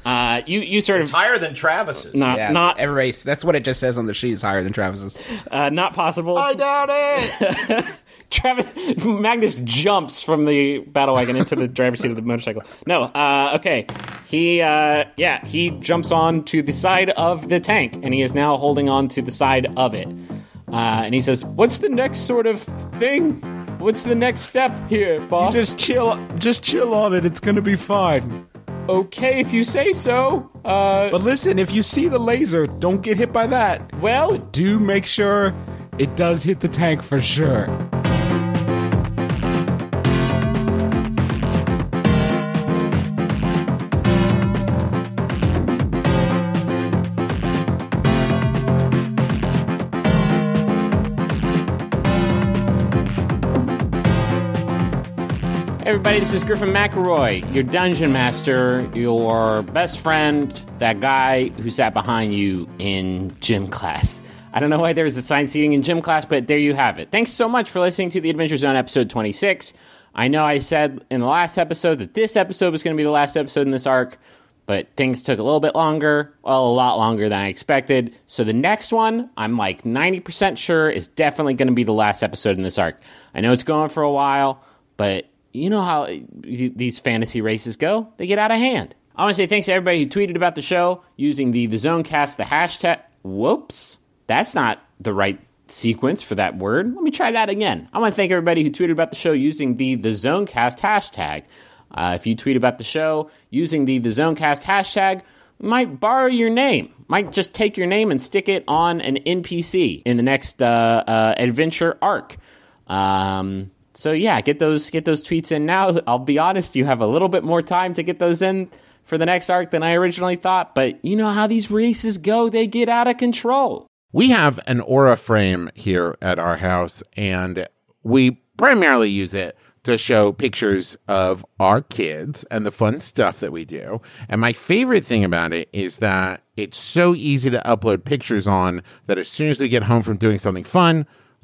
S1: Uh, you you sort
S5: It's
S1: of
S5: higher than Travis's.
S1: not
S2: Yeah,
S1: not
S2: everybody. That's what it just says on the sheet. Is higher than Travis's.
S1: uh, not possible.
S3: I doubt it.
S1: Travis Magnus jumps from the battle wagon into the driver's seat of the motorcycle. No, uh, okay. He uh, yeah, he jumps on to the side of the tank, and he is now holding on to the side of it. Uh, and he says, "What's the next sort of thing?" what's the next step here, boss?
S2: Just chill, just chill on it. It's gonna be fine.
S1: okay, if you say so. Uh,
S2: But listen, if you see the laser, don't get hit by that.
S1: well,
S2: Do make sure it does hit the tank for sure.
S1: Everybody, this is Griffin McElroy, your dungeon master, your best friend, that guy who sat behind you in gym class. I don't know why there was assigned seating in gym class, but there you have it. Thanks so much for listening to the Adventure Zone episode 26. I know I said in the last episode that this episode was going to be the last episode in this arc, but things took a little bit longer, well, a lot longer than I expected. So the next one, I'm like 90% sure, is definitely going to be the last episode in this arc. I know it's going for a while, but you know how these fantasy races go? They get out of hand. I want to say thanks to everybody who tweeted about the show using the the Zonecast, the hashtag. Whoops, that's not the right sequence for that word. Let me try that again. I want to thank everybody who tweeted about the show using the the Zonecast hashtag. Uh, if you tweet about the show using the the Zonecast hashtag, might borrow your name. Might just take your name and stick it on an NPC in the next uh, uh, adventure arc. Um, so yeah, get those get those tweets in now. I'll be honest, you have a little bit more time to get those in for the next arc than I originally thought, but you know how these races go, they get out of control.
S3: We have an Aura frame here at our house, and we primarily use it to show pictures of our kids and the fun stuff that we do. And my favorite thing about it is that it's so easy to upload pictures on that as soon as we get home from doing something fun,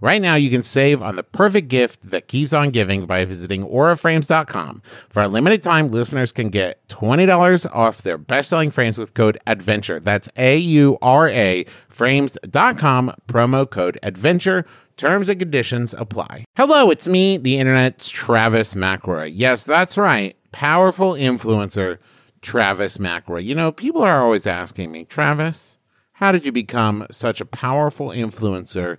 S3: Right now, you can save on the perfect gift that keeps on giving by visiting auraframes.com. For a limited time, listeners can get $20 off their best selling frames with code ADVENTURE. That's A U R A frames.com, promo code ADVENTURE. Terms and conditions apply. Hello, it's me, the internet's Travis McElroy. Yes, that's right. Powerful influencer, Travis McElroy. You know, people are always asking me, Travis, how did you become such a powerful influencer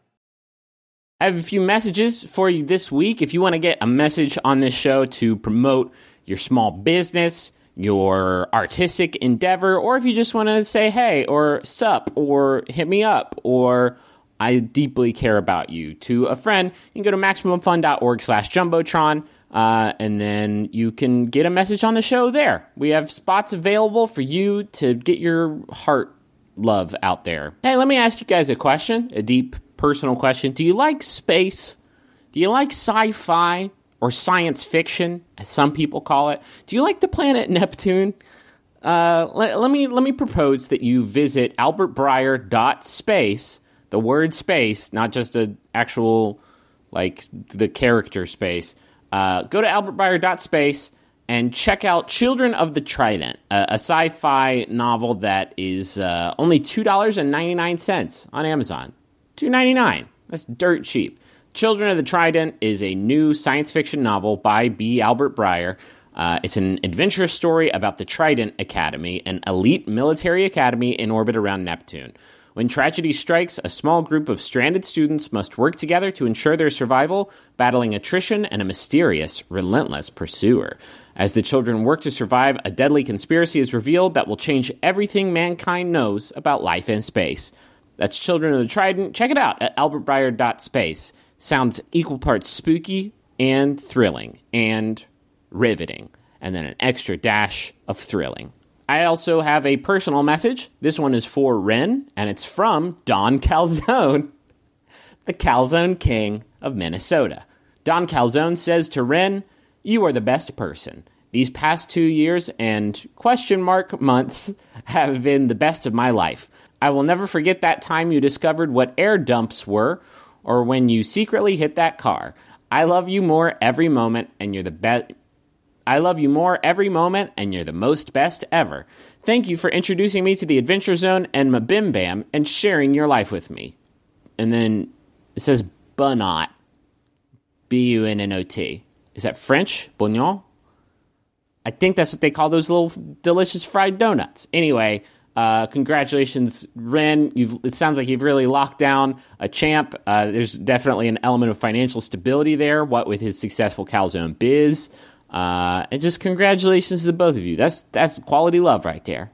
S1: I have a few messages for you this week. If you want to get a message on this show to promote your small business, your artistic endeavor, or if you just want to say hey or sup or hit me up or I deeply care about you to a friend, you can go to MaximumFun.org slash Jumbotron. Uh, and then you can get a message on the show there. We have spots available for you to get your heart love out there. Hey, let me ask you guys a question, a deep personal question. Do you like space? Do you like sci fi or science fiction, as some people call it? Do you like the planet Neptune? Uh, let, let, me let me propose that you visit albertbreyer.space, the word space, not just an actual like the character space. Uh, go to albertbreyer.space and check out Children of the Trident, a, a sci-fi novel that is uh, only two dollars and ninety nine cents on Amazon. Two ninety nine. That's dirt cheap. Children of the Trident is a new science fiction novel by B. Albert Breyer. Uh, it's an adventurous story about the Trident Academy, an elite military academy in orbit around Neptune. When tragedy strikes, a small group of stranded students must work together to ensure their survival, battling attrition and a mysterious, relentless pursuer. As the children work to survive, a deadly conspiracy is revealed that will change everything mankind knows about life and space. That's Children of the Trident. Check it out at albertbreyer.space. Sounds equal parts spooky and thrilling and riveting, and then an extra dash of thrilling. I also have a personal message. This one is for Ren, and it's from Don Calzone, the Calzone King of Minnesota. Don Calzone says to Ren, You are the best person. These past two years and question mark months have been the best of my life. I will never forget that time you discovered what air dumps were or when you secretly hit that car. I love you more every moment and you're the best I love you more every moment and you're the most best ever. Thank you for introducing me to the Adventure Zone and MBMBaM and sharing your life with me. And then it says Bunot. B U N N O T. Is that French? Bouillon? I think that's what they call those little delicious fried donuts. Anyway, uh, congratulations, Ren. You've, it sounds like you've really locked down a champ. Uh, there's definitely an element of financial stability there, what with his successful Calzone biz. Uh, and just congratulations to the both of you. That's that's quality love right there.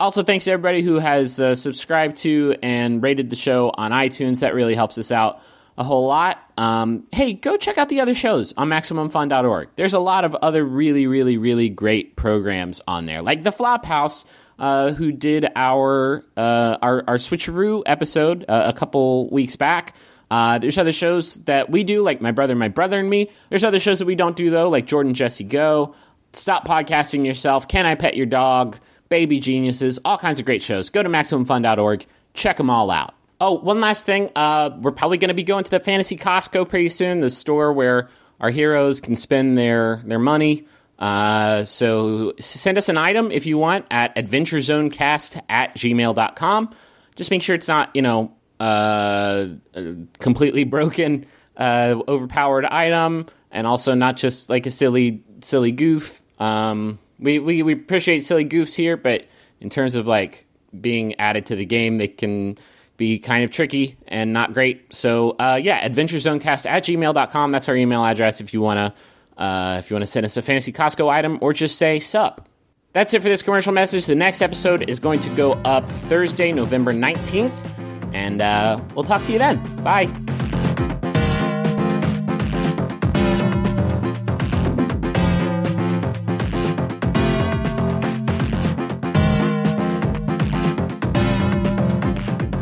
S1: Also, thanks to everybody who has uh, subscribed to and rated the show on iTunes. That really helps us out a whole lot. Um, hey, go check out the other shows on MaximumFun.org. There's a lot of other really, really, really great programs on there, like the Flophouse, uh, who did our uh, our, our switcheroo episode uh, a couple weeks back. Uh, there's other shows that we do, like My Brother, My Brother and Me. There's other shows that we don't do, though, like Jordan Jesse Go, Stop Podcasting Yourself, Can I Pet Your Dog, Baby Geniuses, all kinds of great shows. Go to MaximumFun.org, check them all out. Oh, one last thing. Uh, we're probably going to be going to the Fantasy Costco pretty soon, the store where our heroes can spend their, their money. Uh, so send us an item if you want at adventurezonecast at gmail.com. Just make sure it's not, you know, uh, completely broken, uh, overpowered item, and also not just like a silly, silly goof. Um, we, we, we appreciate silly goofs here, but in terms of like being added to the game, they can be kind of tricky and not great. So, uh, yeah, adventurezonecast at gmail.com. That's our email address if you want to uh, if you want to send us a fantasy Costco item or just say sup. That's it for this commercial message. The next episode is going to go up Thursday, November 19th. And uh, we'll talk to you then. Bye.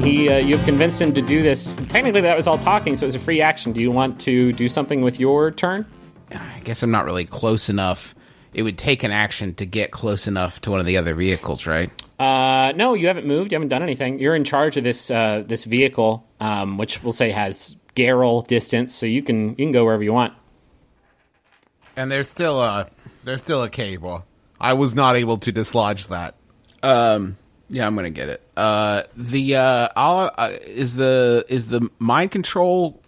S1: He, uh, you've convinced him to do this. Technically, that was all talking, so it was a free action. Do you want to do something with your turn?
S2: I guess I'm not really close enough. It would take an action to get close enough to one of the other vehicles, right?
S1: Uh, no, you haven't moved. You haven't done anything. You're in charge of this uh, this vehicle, um, which we'll say has Garyl distance, so you can you can go wherever you want.
S3: And there's still a there's still a cable. I was not able to dislodge that.
S2: Um, yeah, I'm gonna get it. Uh, the uh, I'll, uh, is the is the mind control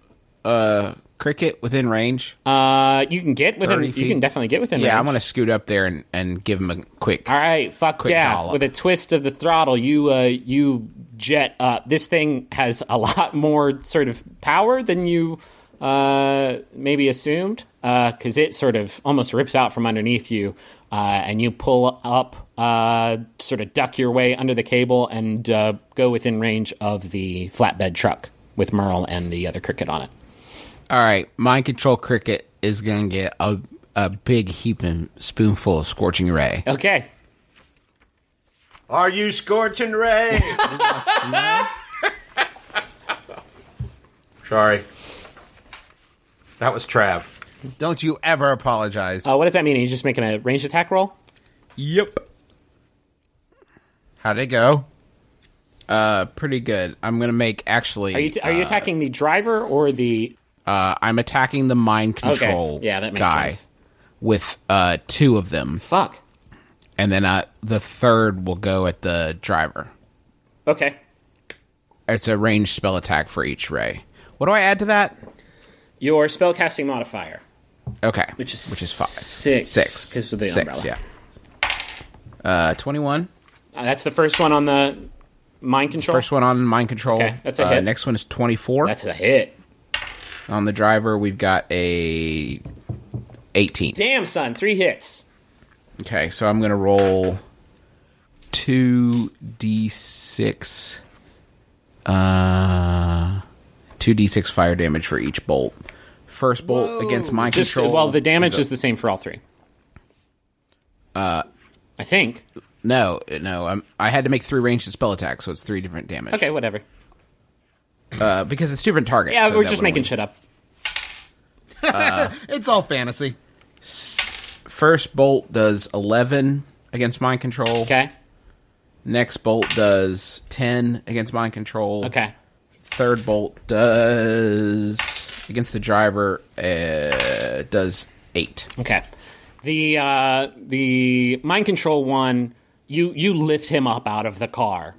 S2: uh cricket within range?
S1: Uh, you can get within.
S2: 30
S1: You can definitely get within. Range.
S2: Yeah,
S1: range.
S2: I'm gonna scoot up there and, and give him a quick.
S1: All right, fuck
S2: Quick
S1: yeah!
S2: dollop.
S1: With a twist of the throttle, you uh, you jet up. This thing has a lot more sort of power than you uh, maybe assumed, because it sort of almost rips out from underneath you, uh, and you pull up, uh, sort of duck your way under the cable, and uh, go within range of the flatbed truck with Merle and the other cricket on it.
S2: All right, mind control cricket is gonna get a a big heaping spoonful of scorching ray.
S1: Okay,
S5: Are you scorching ray? Sorry. That was Trav.
S3: Don't you ever apologize.
S1: uh, what does that mean? Are you just making a ranged attack roll?
S2: Yep.
S3: How'd it go?
S2: Uh, pretty good. I'm gonna make actually.
S1: Are you are you attacking the driver or the?
S2: uh, I'm attacking the mind control
S1: Okay, yeah, that makes
S2: guy
S1: sense.
S2: with uh two of them,
S1: Fuck.
S2: and then uh, the third will go at the driver.
S1: Okay.
S2: It's a ranged spell attack for each ray. What do I add to that?
S1: Your spellcasting modifier,
S2: Okay,
S1: which is
S2: which is five,
S1: six,
S2: six
S1: because of the
S2: six,
S1: umbrella.
S2: yeah. Uh, twenty-one.
S1: Uh, that's the first one on the mind control.
S2: First one on mind control.
S1: Okay, that's a
S2: uh,
S1: hit.
S2: Next one is twenty-four.
S1: That's a hit.
S2: on the driver, we've got a eighteen.
S1: Damn, son, three hits.
S2: Okay, so I'm gonna roll two d six, uh, two d six fire damage for each bolt. First bolt against mind
S1: Just
S2: control.
S1: well, the damage is the same for all three. Uh, I think.
S2: no, no. I'm, I had to make three ranged spell attacks, so it's three different damage.
S1: Okay, whatever.
S2: uh, because it's different targets.
S1: Yeah,
S2: so
S1: we're just making
S2: only-
S1: shit up.
S3: It's all fantasy.
S2: First bolt does eleven against mind control.
S1: Okay.
S2: Next bolt does ten against mind control.
S1: Okay.
S2: third bolt does against the driver uh, does eight.
S1: Okay. The uh, the mind control one, you you lift him up out of the car,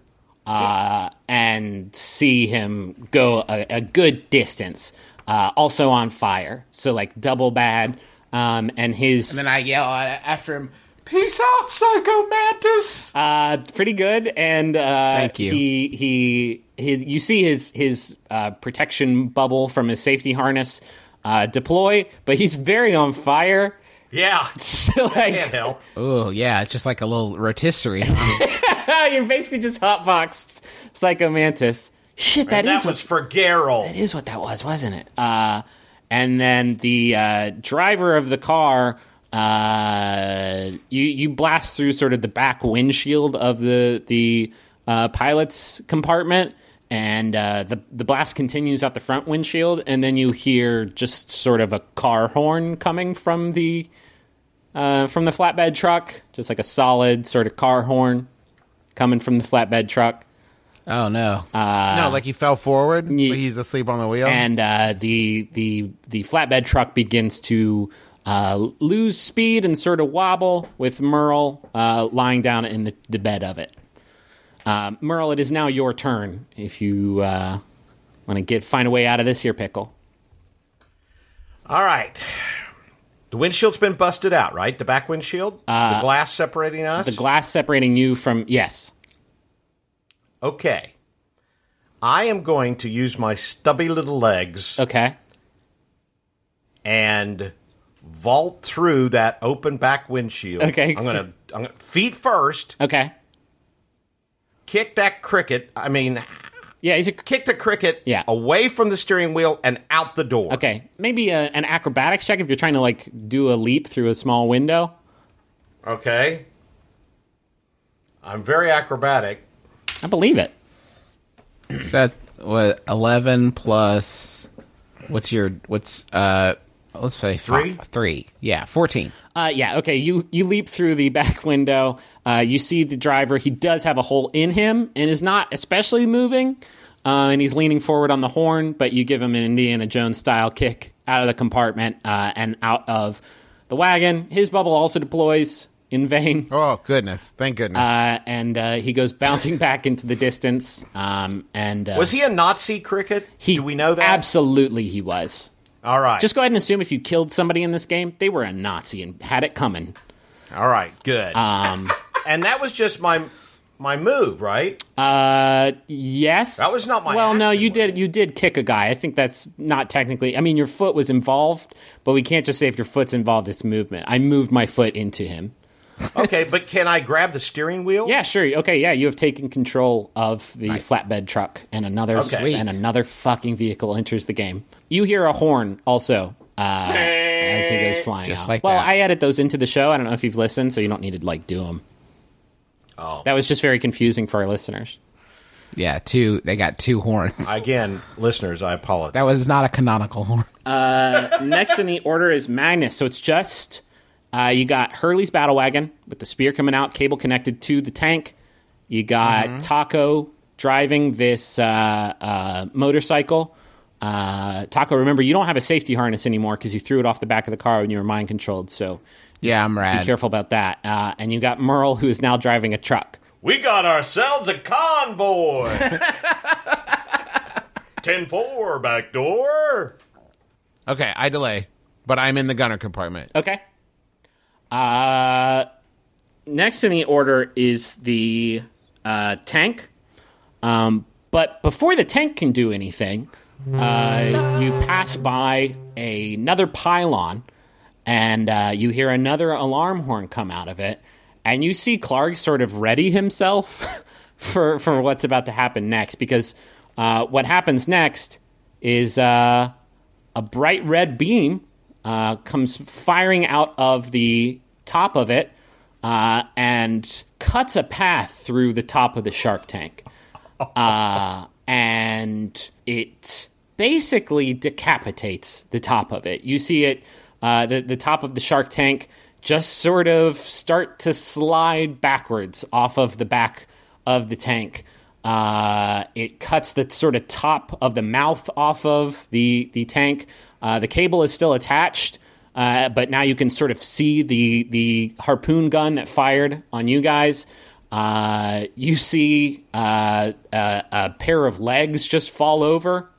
S1: uh, and see him go a, a good distance. Uh, also on fire, so like double bad. Um, and his
S2: I yell after him, "Peace out, Psycho Mantis!"
S1: uh, pretty good. And uh,
S2: Thank you.
S1: He, he he you see his his uh, protection bubble from his safety harness uh, deploy, but he's very on fire.
S5: Yeah.
S1: So like
S5: Can't help.
S2: Oh yeah, it's just like a little rotisserie.
S1: You're basically just hotboxed Psycho Mantis. Shit,
S5: That,
S1: is
S5: was
S1: what,
S5: for Garyl.
S1: that is what that was, wasn't it? Uh, and then the uh, driver of the car, uh, you you blast through sort of the back windshield of the the uh, pilot's compartment, and uh, the the blast continues out the front windshield, and then you hear just sort of a car horn coming from the uh, from the flatbed truck, just like a solid sort of car horn coming from the flatbed truck.
S2: oh no!
S3: no, like he fell forward.
S1: Ye-
S3: like he's asleep on the wheel.
S1: and uh, the the the flatbed truck begins to uh, lose speed and sort of wobble with Merle uh, lying down in the, the bed of it. Um, Merle, it is now your turn. If you uh, want to get find a way out of this here pickle,
S5: All right. The windshield's been busted out, right? The back windshield? the glass separating us?
S1: the glass separating you from yes.
S5: Okay. I am going to use my stubby little legs
S1: Okay.
S5: and vault through that open back windshield.
S1: Okay.
S5: I'm gonna, I'm gonna feet first,
S1: Okay.
S5: Kick that cricket. I mean,
S1: Yeah, he's a
S5: kick the cricket
S1: Yeah.
S5: away from the steering wheel and out the door.
S1: okay. Maybe a, an acrobatics check if you're trying to like do a leap through a small window.
S5: Okay. I'm very acrobatic.
S1: I believe it.
S2: So that what eleven plus what's your what's uh let's say
S5: Three?
S2: three. Yeah, fourteen.
S1: Uh, yeah, okay. You you leap through the back window. Uh, you see the driver. He does have a hole in him and is not especially moving. Uh, and he's leaning forward on the horn, but you give him an Indiana Jones style kick out of the compartment uh, and out of the wagon. His bubble also deploys in vain.
S3: Oh goodness! Thank goodness.
S1: Uh, and uh, he goes bouncing back into the distance. Um, and uh,
S5: Was he a Nazi cricket?
S1: He
S5: Do we know that?
S1: Absolutely, he was.
S5: All right.
S1: Just go ahead and assume if you killed somebody in this game, they were a Nazi and had it coming.
S5: All right. Good.
S1: Um,
S5: and that was just my my move, right?
S1: Uh, yes.
S5: That was not my
S1: Well, no, you
S5: was
S1: did. You did kick a guy. I think that's not technically. I mean, your foot was involved, but we can't just say if your foot's involved, it's movement. I moved my foot into him.
S5: Okay, but can I grab the steering wheel?
S1: Yeah, sure. Okay, yeah, you have taken control of the flatbed truck, and another
S5: Okay.
S1: And another fucking vehicle enters the game. You hear a horn also uh, as he goes flying.
S2: Just
S1: out.
S2: like
S1: well,
S2: that.
S1: I edit those into the show. I don't know if you've listened, so you don't need to like do them.
S5: Oh.
S1: That was just very confusing for our listeners.
S2: Yeah, two. They got two horns.
S5: Again, listeners, I apologize.
S2: that was not a canonical horn.
S1: Next in the order is Magnus. So it's just uh, you got Hurley's battle wagon with the spear coming out, cable connected to the tank. You got Taako driving this uh, uh, motorcycle. Uh, Taako, remember you don't have a safety harness anymore because you threw it off the back of the car when you were mind controlled. So
S2: Yeah, I'm
S1: right.
S2: be
S1: careful about that. Uh, and you got Merle, who is now driving a truck.
S5: we got ourselves a convoy. 10-4, back door.
S3: okay, I delay, but I'm in the gunner compartment.
S1: Okay. Uh, next in the order is the uh, tank. Um, but before the tank can do anything, uh, you pass by another pylon, and uh, you hear another alarm horn come out of it, and you see Clark sort of ready himself for for what's about to happen next. Because uh, what happens next is uh, a bright red beam uh, comes firing out of the top of it uh, and cuts a path through the top of the shark tank. Uh, and it basically decapitates the top of it. You see it, uh, the, the top of the shark tank just sort of start to slide backwards off of the back of the tank. Uh, it cuts the sort of top of the mouth off of the the tank. Uh, the cable is still attached, uh, but now you can sort of see the the harpoon gun that fired on you guys. Uh, you see uh, a, a pair of legs just fall over.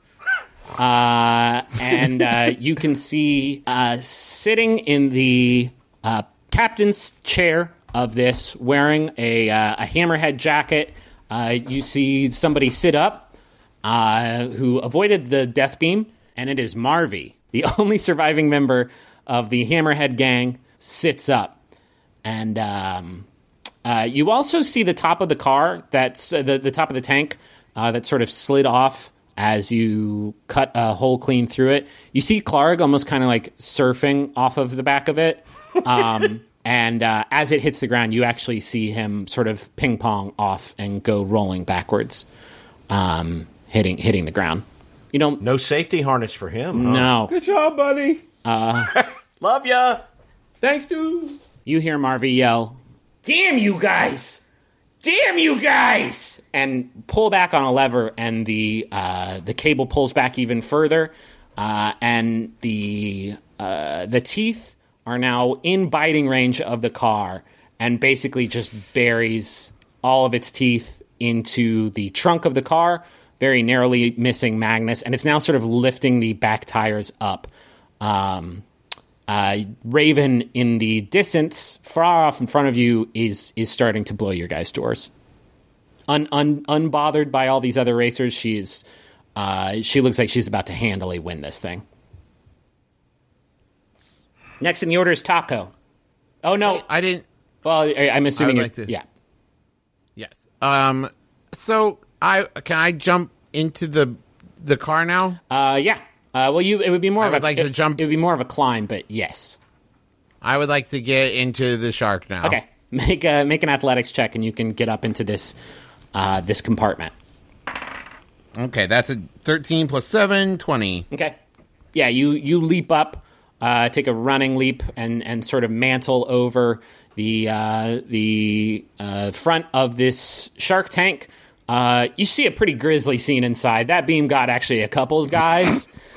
S1: Uh, and uh, you can see uh, sitting in the uh, captain's chair of this, wearing a, uh, a hammerhead jacket. You see somebody sit up who avoided the death beam, and it is Marvy, the only surviving member of the hammerhead gang, sits up. And um, you also see the top of the car, that's the, the top of the tank that sort of slid off as you cut a hole clean through it. You see Clark almost kind of like surfing off of the back of it. Um, and uh, as it hits the ground, you actually see him sort of ping pong off and go rolling backwards, um, hitting hitting the ground. You don't
S5: No safety harness for him. huh?
S1: know.
S6: Good job, buddy.
S5: Love ya.
S6: Thanks, dude.
S1: You hear Marvy yell, "Damn you guys! Damn you guys!" and pull back on a lever, and the uh, the cable pulls back even further, uh, and the uh, the teeth are now in biting range of the car, and basically just buries all of its teeth into the trunk of the car, very narrowly missing Magnus, and it's now sort of lifting the back tires up. Um, uh, Raven in the distance, far off in front of you, is is starting to blow your guys' doors. Un, un, unbothered by all these other racers, she is. Uh, she looks like she's about to handily win this thing. Next in the order is Taako. Oh no!
S3: I didn't.
S1: Well, I- I'm assuming
S3: I like to-
S1: Yeah.
S3: Yes. Um. So I can I jump into the the car now?
S1: Uh, yeah. Uh, well, you. It would be more
S3: I
S1: of
S3: would
S1: a
S3: like to
S1: it,
S3: jump-
S1: It would be more of a climb, but yes.
S3: I would like to get into the shark now.
S1: Okay. Make a make an athletics check, and you can get up into this uh, this compartment.
S3: Okay, that's a 13 plus 7, 20.
S1: Okay. Yeah, you you leap up, uh, take a running leap, and and sort of mantle over the uh, the uh, front of this shark tank. Uh, you see a pretty grisly scene inside. That beam got actually a couple guys,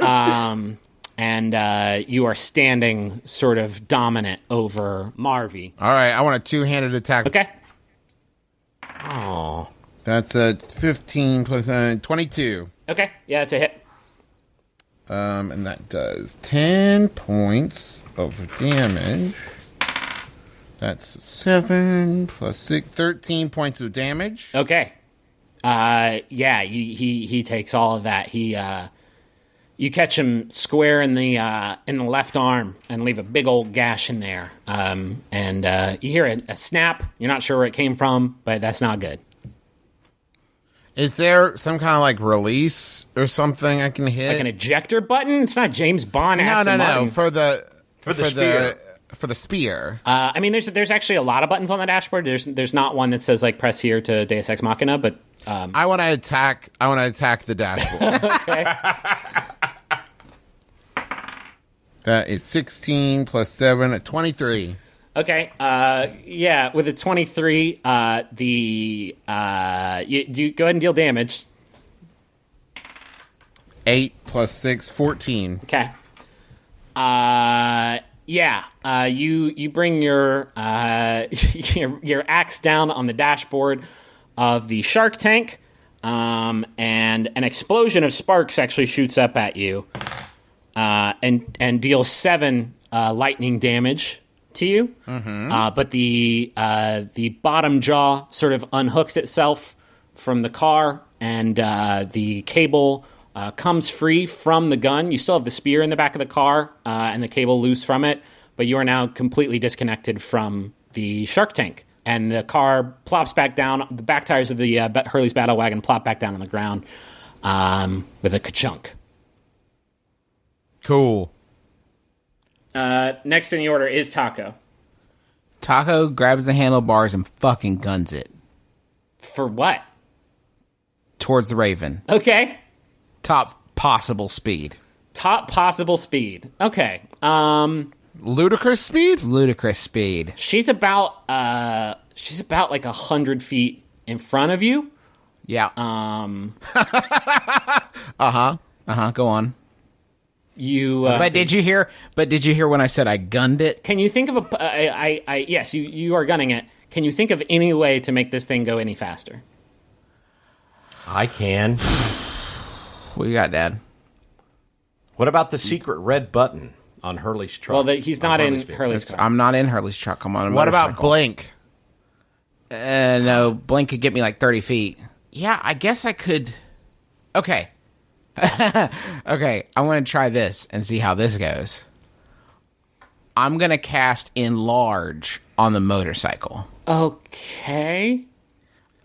S1: um, and uh, you are standing sort of dominant over Marvy.
S3: All right, I want a two handed attack.
S1: Okay.
S5: Oh,
S3: That's a 15 plus uh, 22.
S1: Okay. Yeah, it's a hit.
S3: Um, and that does 10 points of damage. That's 7 plus 6, 13 points of damage.
S1: Okay. Uh, yeah, you, he he takes all of that. He uh, you catch him square in the uh, in the left arm and leave a big old gash in there. Um, and uh, you hear a, a snap. You're not sure where it came from, but that's not good.
S3: Is there some kind of like release or something I can hit?
S1: Like an ejector button. It's not James Bond.
S3: no, no, no.
S1: Martin.
S3: For the
S5: For the spear.
S3: for the spear.
S1: Uh, I mean, there's there's actually a lot of buttons on the dashboard. There's there's not one that says like press here to Deus Ex Machina, but um,
S3: I want to attack. I want to attack the dashboard.
S1: okay.
S3: that is 16 plus 7 at 23.
S1: Okay. Uh, yeah, with a 23, uh, the uh, you, you go ahead and deal damage.
S3: 8 plus 6, 14.
S1: Okay. Uh, yeah. Uh, you you bring your uh your, your axe down on the dashboard of the shark tank, um, and an explosion of sparks actually shoots up at you, uh, and and deals seven uh, lightning damage to you. Uh, but the uh, the bottom jaw sort of unhooks itself from the car, and uh, the cable uh, comes free from the gun. You still have the spear in the back of the car, uh, and the cable loose from it, but you are now completely disconnected from the shark tank. And the car plops back down. The back tires of the uh, Hurley's battle wagon plop back down on the ground um, with a ka-chunk.
S3: Cool.
S1: Uh, next in the order is Taako.
S2: Taako grabs the handlebars and fucking guns it
S1: For what?
S2: towards the Raven.
S1: Okay.
S2: Top possible speed.
S1: Top possible speed. Okay. Um,
S3: Ludicrous speed?
S2: Ludicrous speed.
S1: she's about uh, she's about like a hundred feet in front of you.
S2: Yeah.
S1: Um,
S2: Uh huh. Uh huh. Go on.
S1: You. Uh,
S2: But did you hear? But did you hear when I said I gunned it?
S1: can you think of a? I, I, I yes, you you are gunning it. Can you think of any way to make this thing go any faster?
S5: I can.
S2: What you got, Dad?
S5: What about the secret red button on Hurley's truck?
S1: Well, the, he's
S5: On
S1: not in
S5: vehicle?
S1: Hurley's car.
S2: I'm not in Hurley's truck. I'm on a
S3: What about. Blink?
S2: Uh, no, Blink could get me like 30 feet. Yeah, I guess I could. Okay. okay, I want to try this and see how this goes. I'm going to cast enlarge on the motorcycle.
S1: Okay.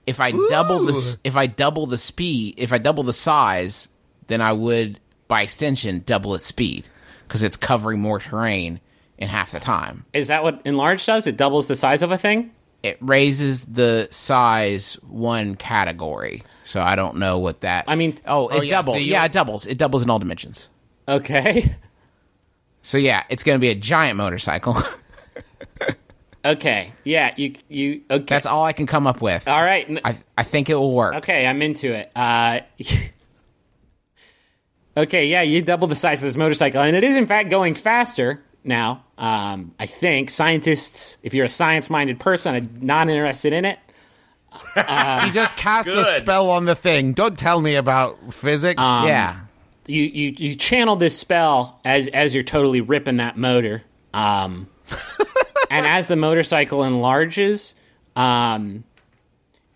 S2: If I double the if I double the speed, if I double the size, then I would by extension double its speed because it's covering more terrain in half the time.
S1: Is that what enlarge does? It doubles the size of a thing.
S2: It raises the size one category. So I don't know what that.
S1: I mean-
S2: oh, it
S3: Oh, yeah,
S2: doubles.
S3: so
S2: yeah, it doubles. It doubles in all dimensions.
S1: Okay.
S2: So yeah, it's going to be a giant motorcycle.
S1: Okay. Yeah. You you. Okay.
S2: That's all I can come up with.
S1: All right.
S2: I. I think it will work.
S1: Okay, I'm into it. Uh, okay, yeah, you double the size of this motorcycle, and it is in fact going faster now. Um, I think scientists, if you're a science-minded person, are not interested in it.
S3: he just cast a spell on the thing. Don't tell me about physics.
S2: yeah.
S1: You you you channel this spell as as you're totally ripping that motor, um, and as the motorcycle enlarges, um,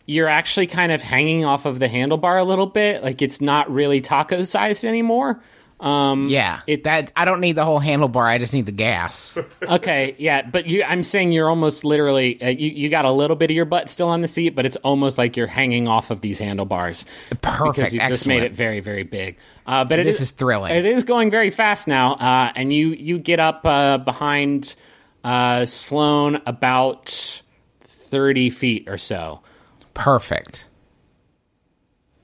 S1: you're actually kind of hanging off of the handlebar a little bit, like it's not really taco sized anymore. Um,
S2: Yeah.
S1: It-
S2: that I don't need the whole handlebar. I just need the gas.
S1: Okay, yeah, but you, I'm saying you're almost literally uh, you, you got a little bit of your butt still on the seat, but it's almost like you're hanging off of these handlebars
S2: Perfect.
S1: because you just made it very very big. Uh, but it
S2: This is thrilling.
S1: It is going very fast now, uh, and you you get up uh, behind uh, Sloane about thirty feet or so.
S2: Perfect.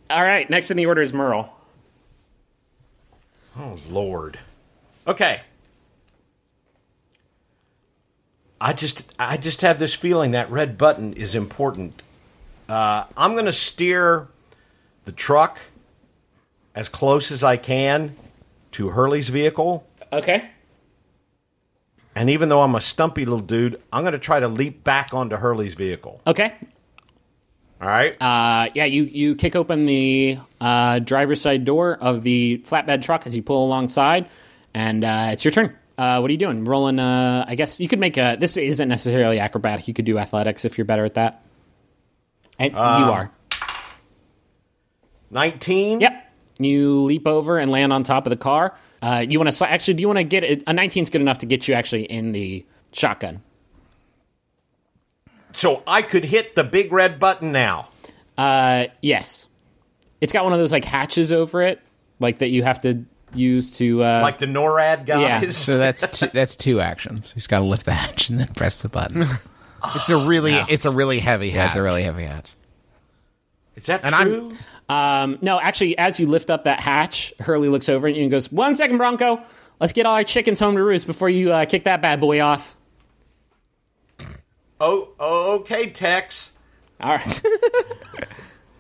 S1: All right, next in the order is Merle.
S5: Oh Lord. Okay. I just I just have this feeling that red button is important. Uh, I'm going to steer the truck as close as I can to Hurley's vehicle,
S1: Okay.
S5: and even though I'm a stumpy little dude, I'm going to try to leap back onto Hurley's vehicle.
S1: Okay.
S5: All right.
S1: Uh, yeah, you, you kick open the uh, driver's side door of the flatbed truck as you pull alongside, and uh, it's your turn. Uh, what are you doing? Rolling, uh, I guess you could make a. This isn't necessarily acrobatic. You could do athletics if you're better at that. And you are.
S5: 19.
S1: Yep. You leap over and land on top of the car. Uh, you want to actually? Do you want to get it? A 19 is good enough to get you actually in the shotgun.
S5: So I could hit the big red button now.
S1: Uh, yes. It's got one of those like hatches over it, like that you have to use to. Uh,
S5: Like the NORAD
S1: Yeah.
S5: guys.
S2: So that's two, that's two actions. He's got to lift the hatch and then press the button.
S3: It's a really, it's a really heavy hat.
S2: That's a really heavy hatch.
S5: Is that
S3: And
S5: true?
S1: Um, no, actually, as you lift up that hatch, Hurley looks over at you and goes, "One second, Bronco. Let's get all our chickens home to roost before you uh, kick that bad boy off."
S5: Oh, oh, okay, Tex.
S1: All right.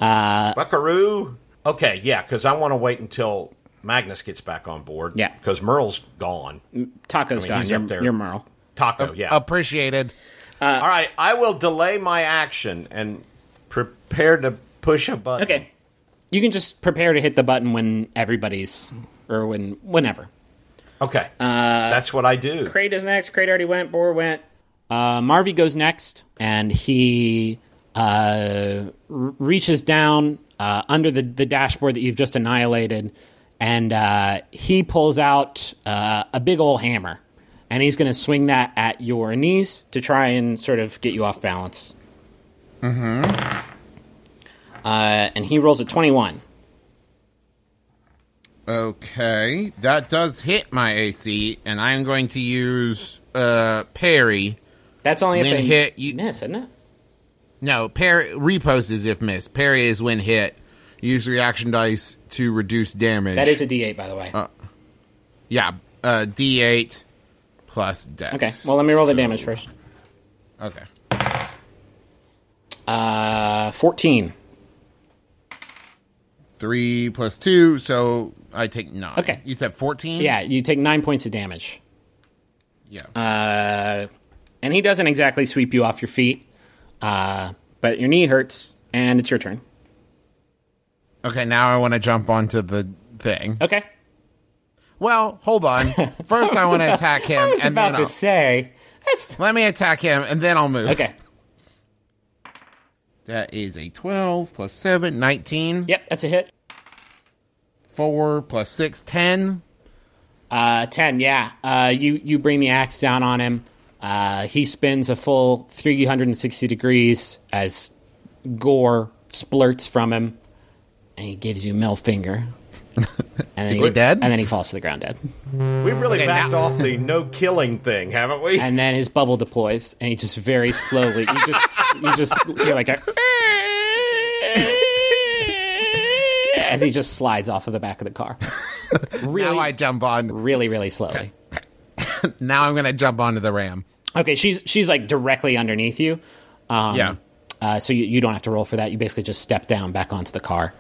S5: Uh, Buckaroo. Okay, yeah, because I want to wait until Magnus gets back on board.
S1: Yeah.
S5: Because Merle's gone.
S1: Taako's
S5: I mean,
S1: gone.
S5: he's
S1: You're,
S5: up there.
S1: you're Merle.
S5: Taco, yeah.
S3: Appreciated.
S5: Uh, All right, I will delay my action and prepare to push a button.
S1: Okay. You can just prepare to hit the button when everybody's, or when whenever.
S5: Okay. Uh, That's what I do.
S1: Crate is next. Crate already went. Boar went. Uh, Marvy goes next, and he uh, r- reaches down uh, under the, the dashboard that you've just annihilated, and uh, he pulls out uh, a big old hammer, and he's going to swing that at your knees to try and sort of get you off balance. Mm-hmm. Uh, and he rolls a twenty-one.
S3: Okay, that does hit my AC, and I'm going to use uh parry.
S1: That's only if they
S3: hit, you-
S1: miss, isn't it?
S3: No, parry riposte is if miss. Parry is when hit. Use reaction dice to reduce damage.
S1: That is a D8, by the way.
S3: yeah, uh, D8 plus dex.
S1: okay. Well, let me roll the damage first.
S3: okay.
S1: Uh, fourteen.
S3: Three plus two, so I take nine.
S1: Okay.
S3: you said fourteen.
S1: Yeah, you take nine points of damage.
S3: yeah.
S1: Uh, and he doesn't exactly sweep you off your feet, uh, but your knee hurts, and it's your turn.
S3: okay, now I want to jump onto the thing.
S1: Okay.
S3: Well, hold on. First, I, want to attack him,
S1: I was
S3: and
S1: about
S3: then
S1: to
S3: I'll,
S1: say that's
S3: let me attack him, and then I'll move.
S1: okay.
S3: That is a 12 plus 7, 19.
S1: Yep, that's a hit.
S3: 4 plus 6, 10.
S1: Uh, ten. Yeah. Uh, you you bring the axe down on him. Uh, he spins a full three hundred and sixty degrees as gore splurts from him, and he gives you a middle finger. And then
S3: he dead?
S1: And then he falls to the ground dead.
S5: We've really
S3: Okay,
S5: backed
S3: now-
S5: off the no killing thing, haven't we?
S1: and then his bubble deploys, and he just very slowly. You just you just hear like a as he just slides off of the back of the car. Really,
S3: Now I jump on.
S1: really, really slowly.
S3: Now I'm going to jump onto the ram.
S1: Okay, she's she's like directly underneath you. Um,
S3: Yeah.
S1: Uh, so you, you don't have to roll for that. You basically just step down back onto the car,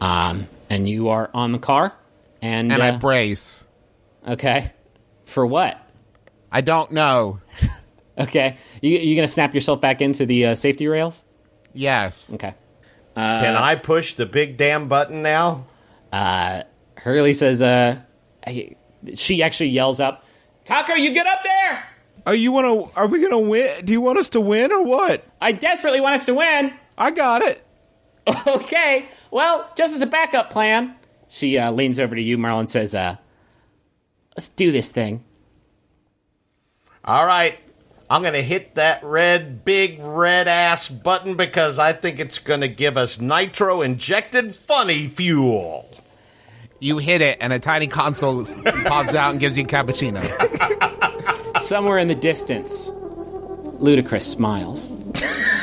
S1: um, and you are on the car. And,
S3: And
S1: uh,
S3: I brace.
S1: okay, for what?
S3: I don't know.
S1: Okay, you you gonna snap yourself back into the uh, safety rails?
S3: Yes.
S1: Okay.
S5: Can I push the big damn button now?
S1: Hurley says, uh, I- she actually yells up, Taako, you get up there!
S6: Are you want to? Are we gonna win? Do you want us to win or what?
S1: I desperately want us to win.
S6: I got it.
S1: Okay, well, just as a backup plan, she uh, leans over to you, Marlon says, uh, let's do this thing.
S5: All right. I'm going to hit that red, big red ass button because I think it's going to give us nitro injected funny fuel.
S3: You hit it, and a tiny console pops out and gives you a cappuccino.
S1: Somewhere in the distance, Ludacris smiles.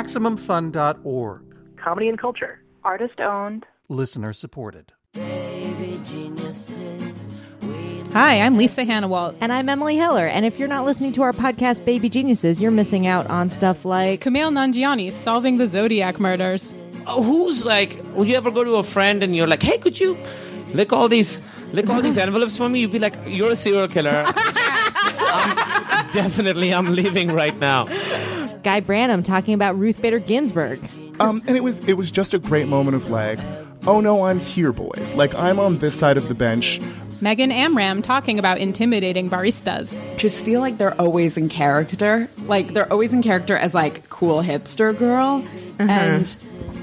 S7: MaximumFun.org.
S8: Comedy and culture.
S9: Artist owned.
S7: Listener supported.
S10: Hi, I'm Lisa Hanawalt.
S11: And I'm Emily Heller. And if you're not listening to our podcast, Baby Geniuses, you're missing out on stuff like
S10: Kumail Nanjiani solving the Zodiac murders.
S12: Oh, who's like, would you ever go to a friend and you're like, hey, could you lick all these lick all these envelopes for me? You'd be like, you're a serial killer. I'm, definitely, I'm leaving right now.
S11: Guy Branum talking about Ruth Bader Ginsburg.
S13: Um, and it was it was just a great moment of like, oh no, I'm here, boys. Like I'm on this side of the bench.
S10: Megan Amram talking about intimidating baristas.
S14: Just feel like they're always in character. Like they're always in character as like cool hipster girl. And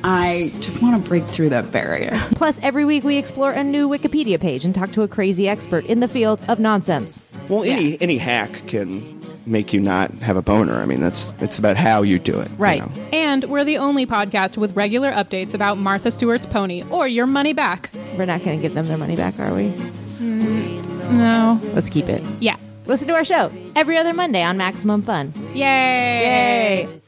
S14: I just want to break through that barrier.
S11: Plus, every week we explore a new Wikipedia page and talk to a crazy expert in the field of nonsense.
S15: Well, any any hack can make you not have a boner. I mean, that's it's about how you do it. you
S11: Right.
S15: know?
S10: And we're the only podcast with regular updates about Martha Stewart's pony or your money back.
S11: We're not going to give them their money back, are we?
S10: Mm, no.
S11: Let's keep it.
S10: Yeah.
S11: Listen to our show every other Monday on Maximum Fun.
S10: Yay!
S11: Yay!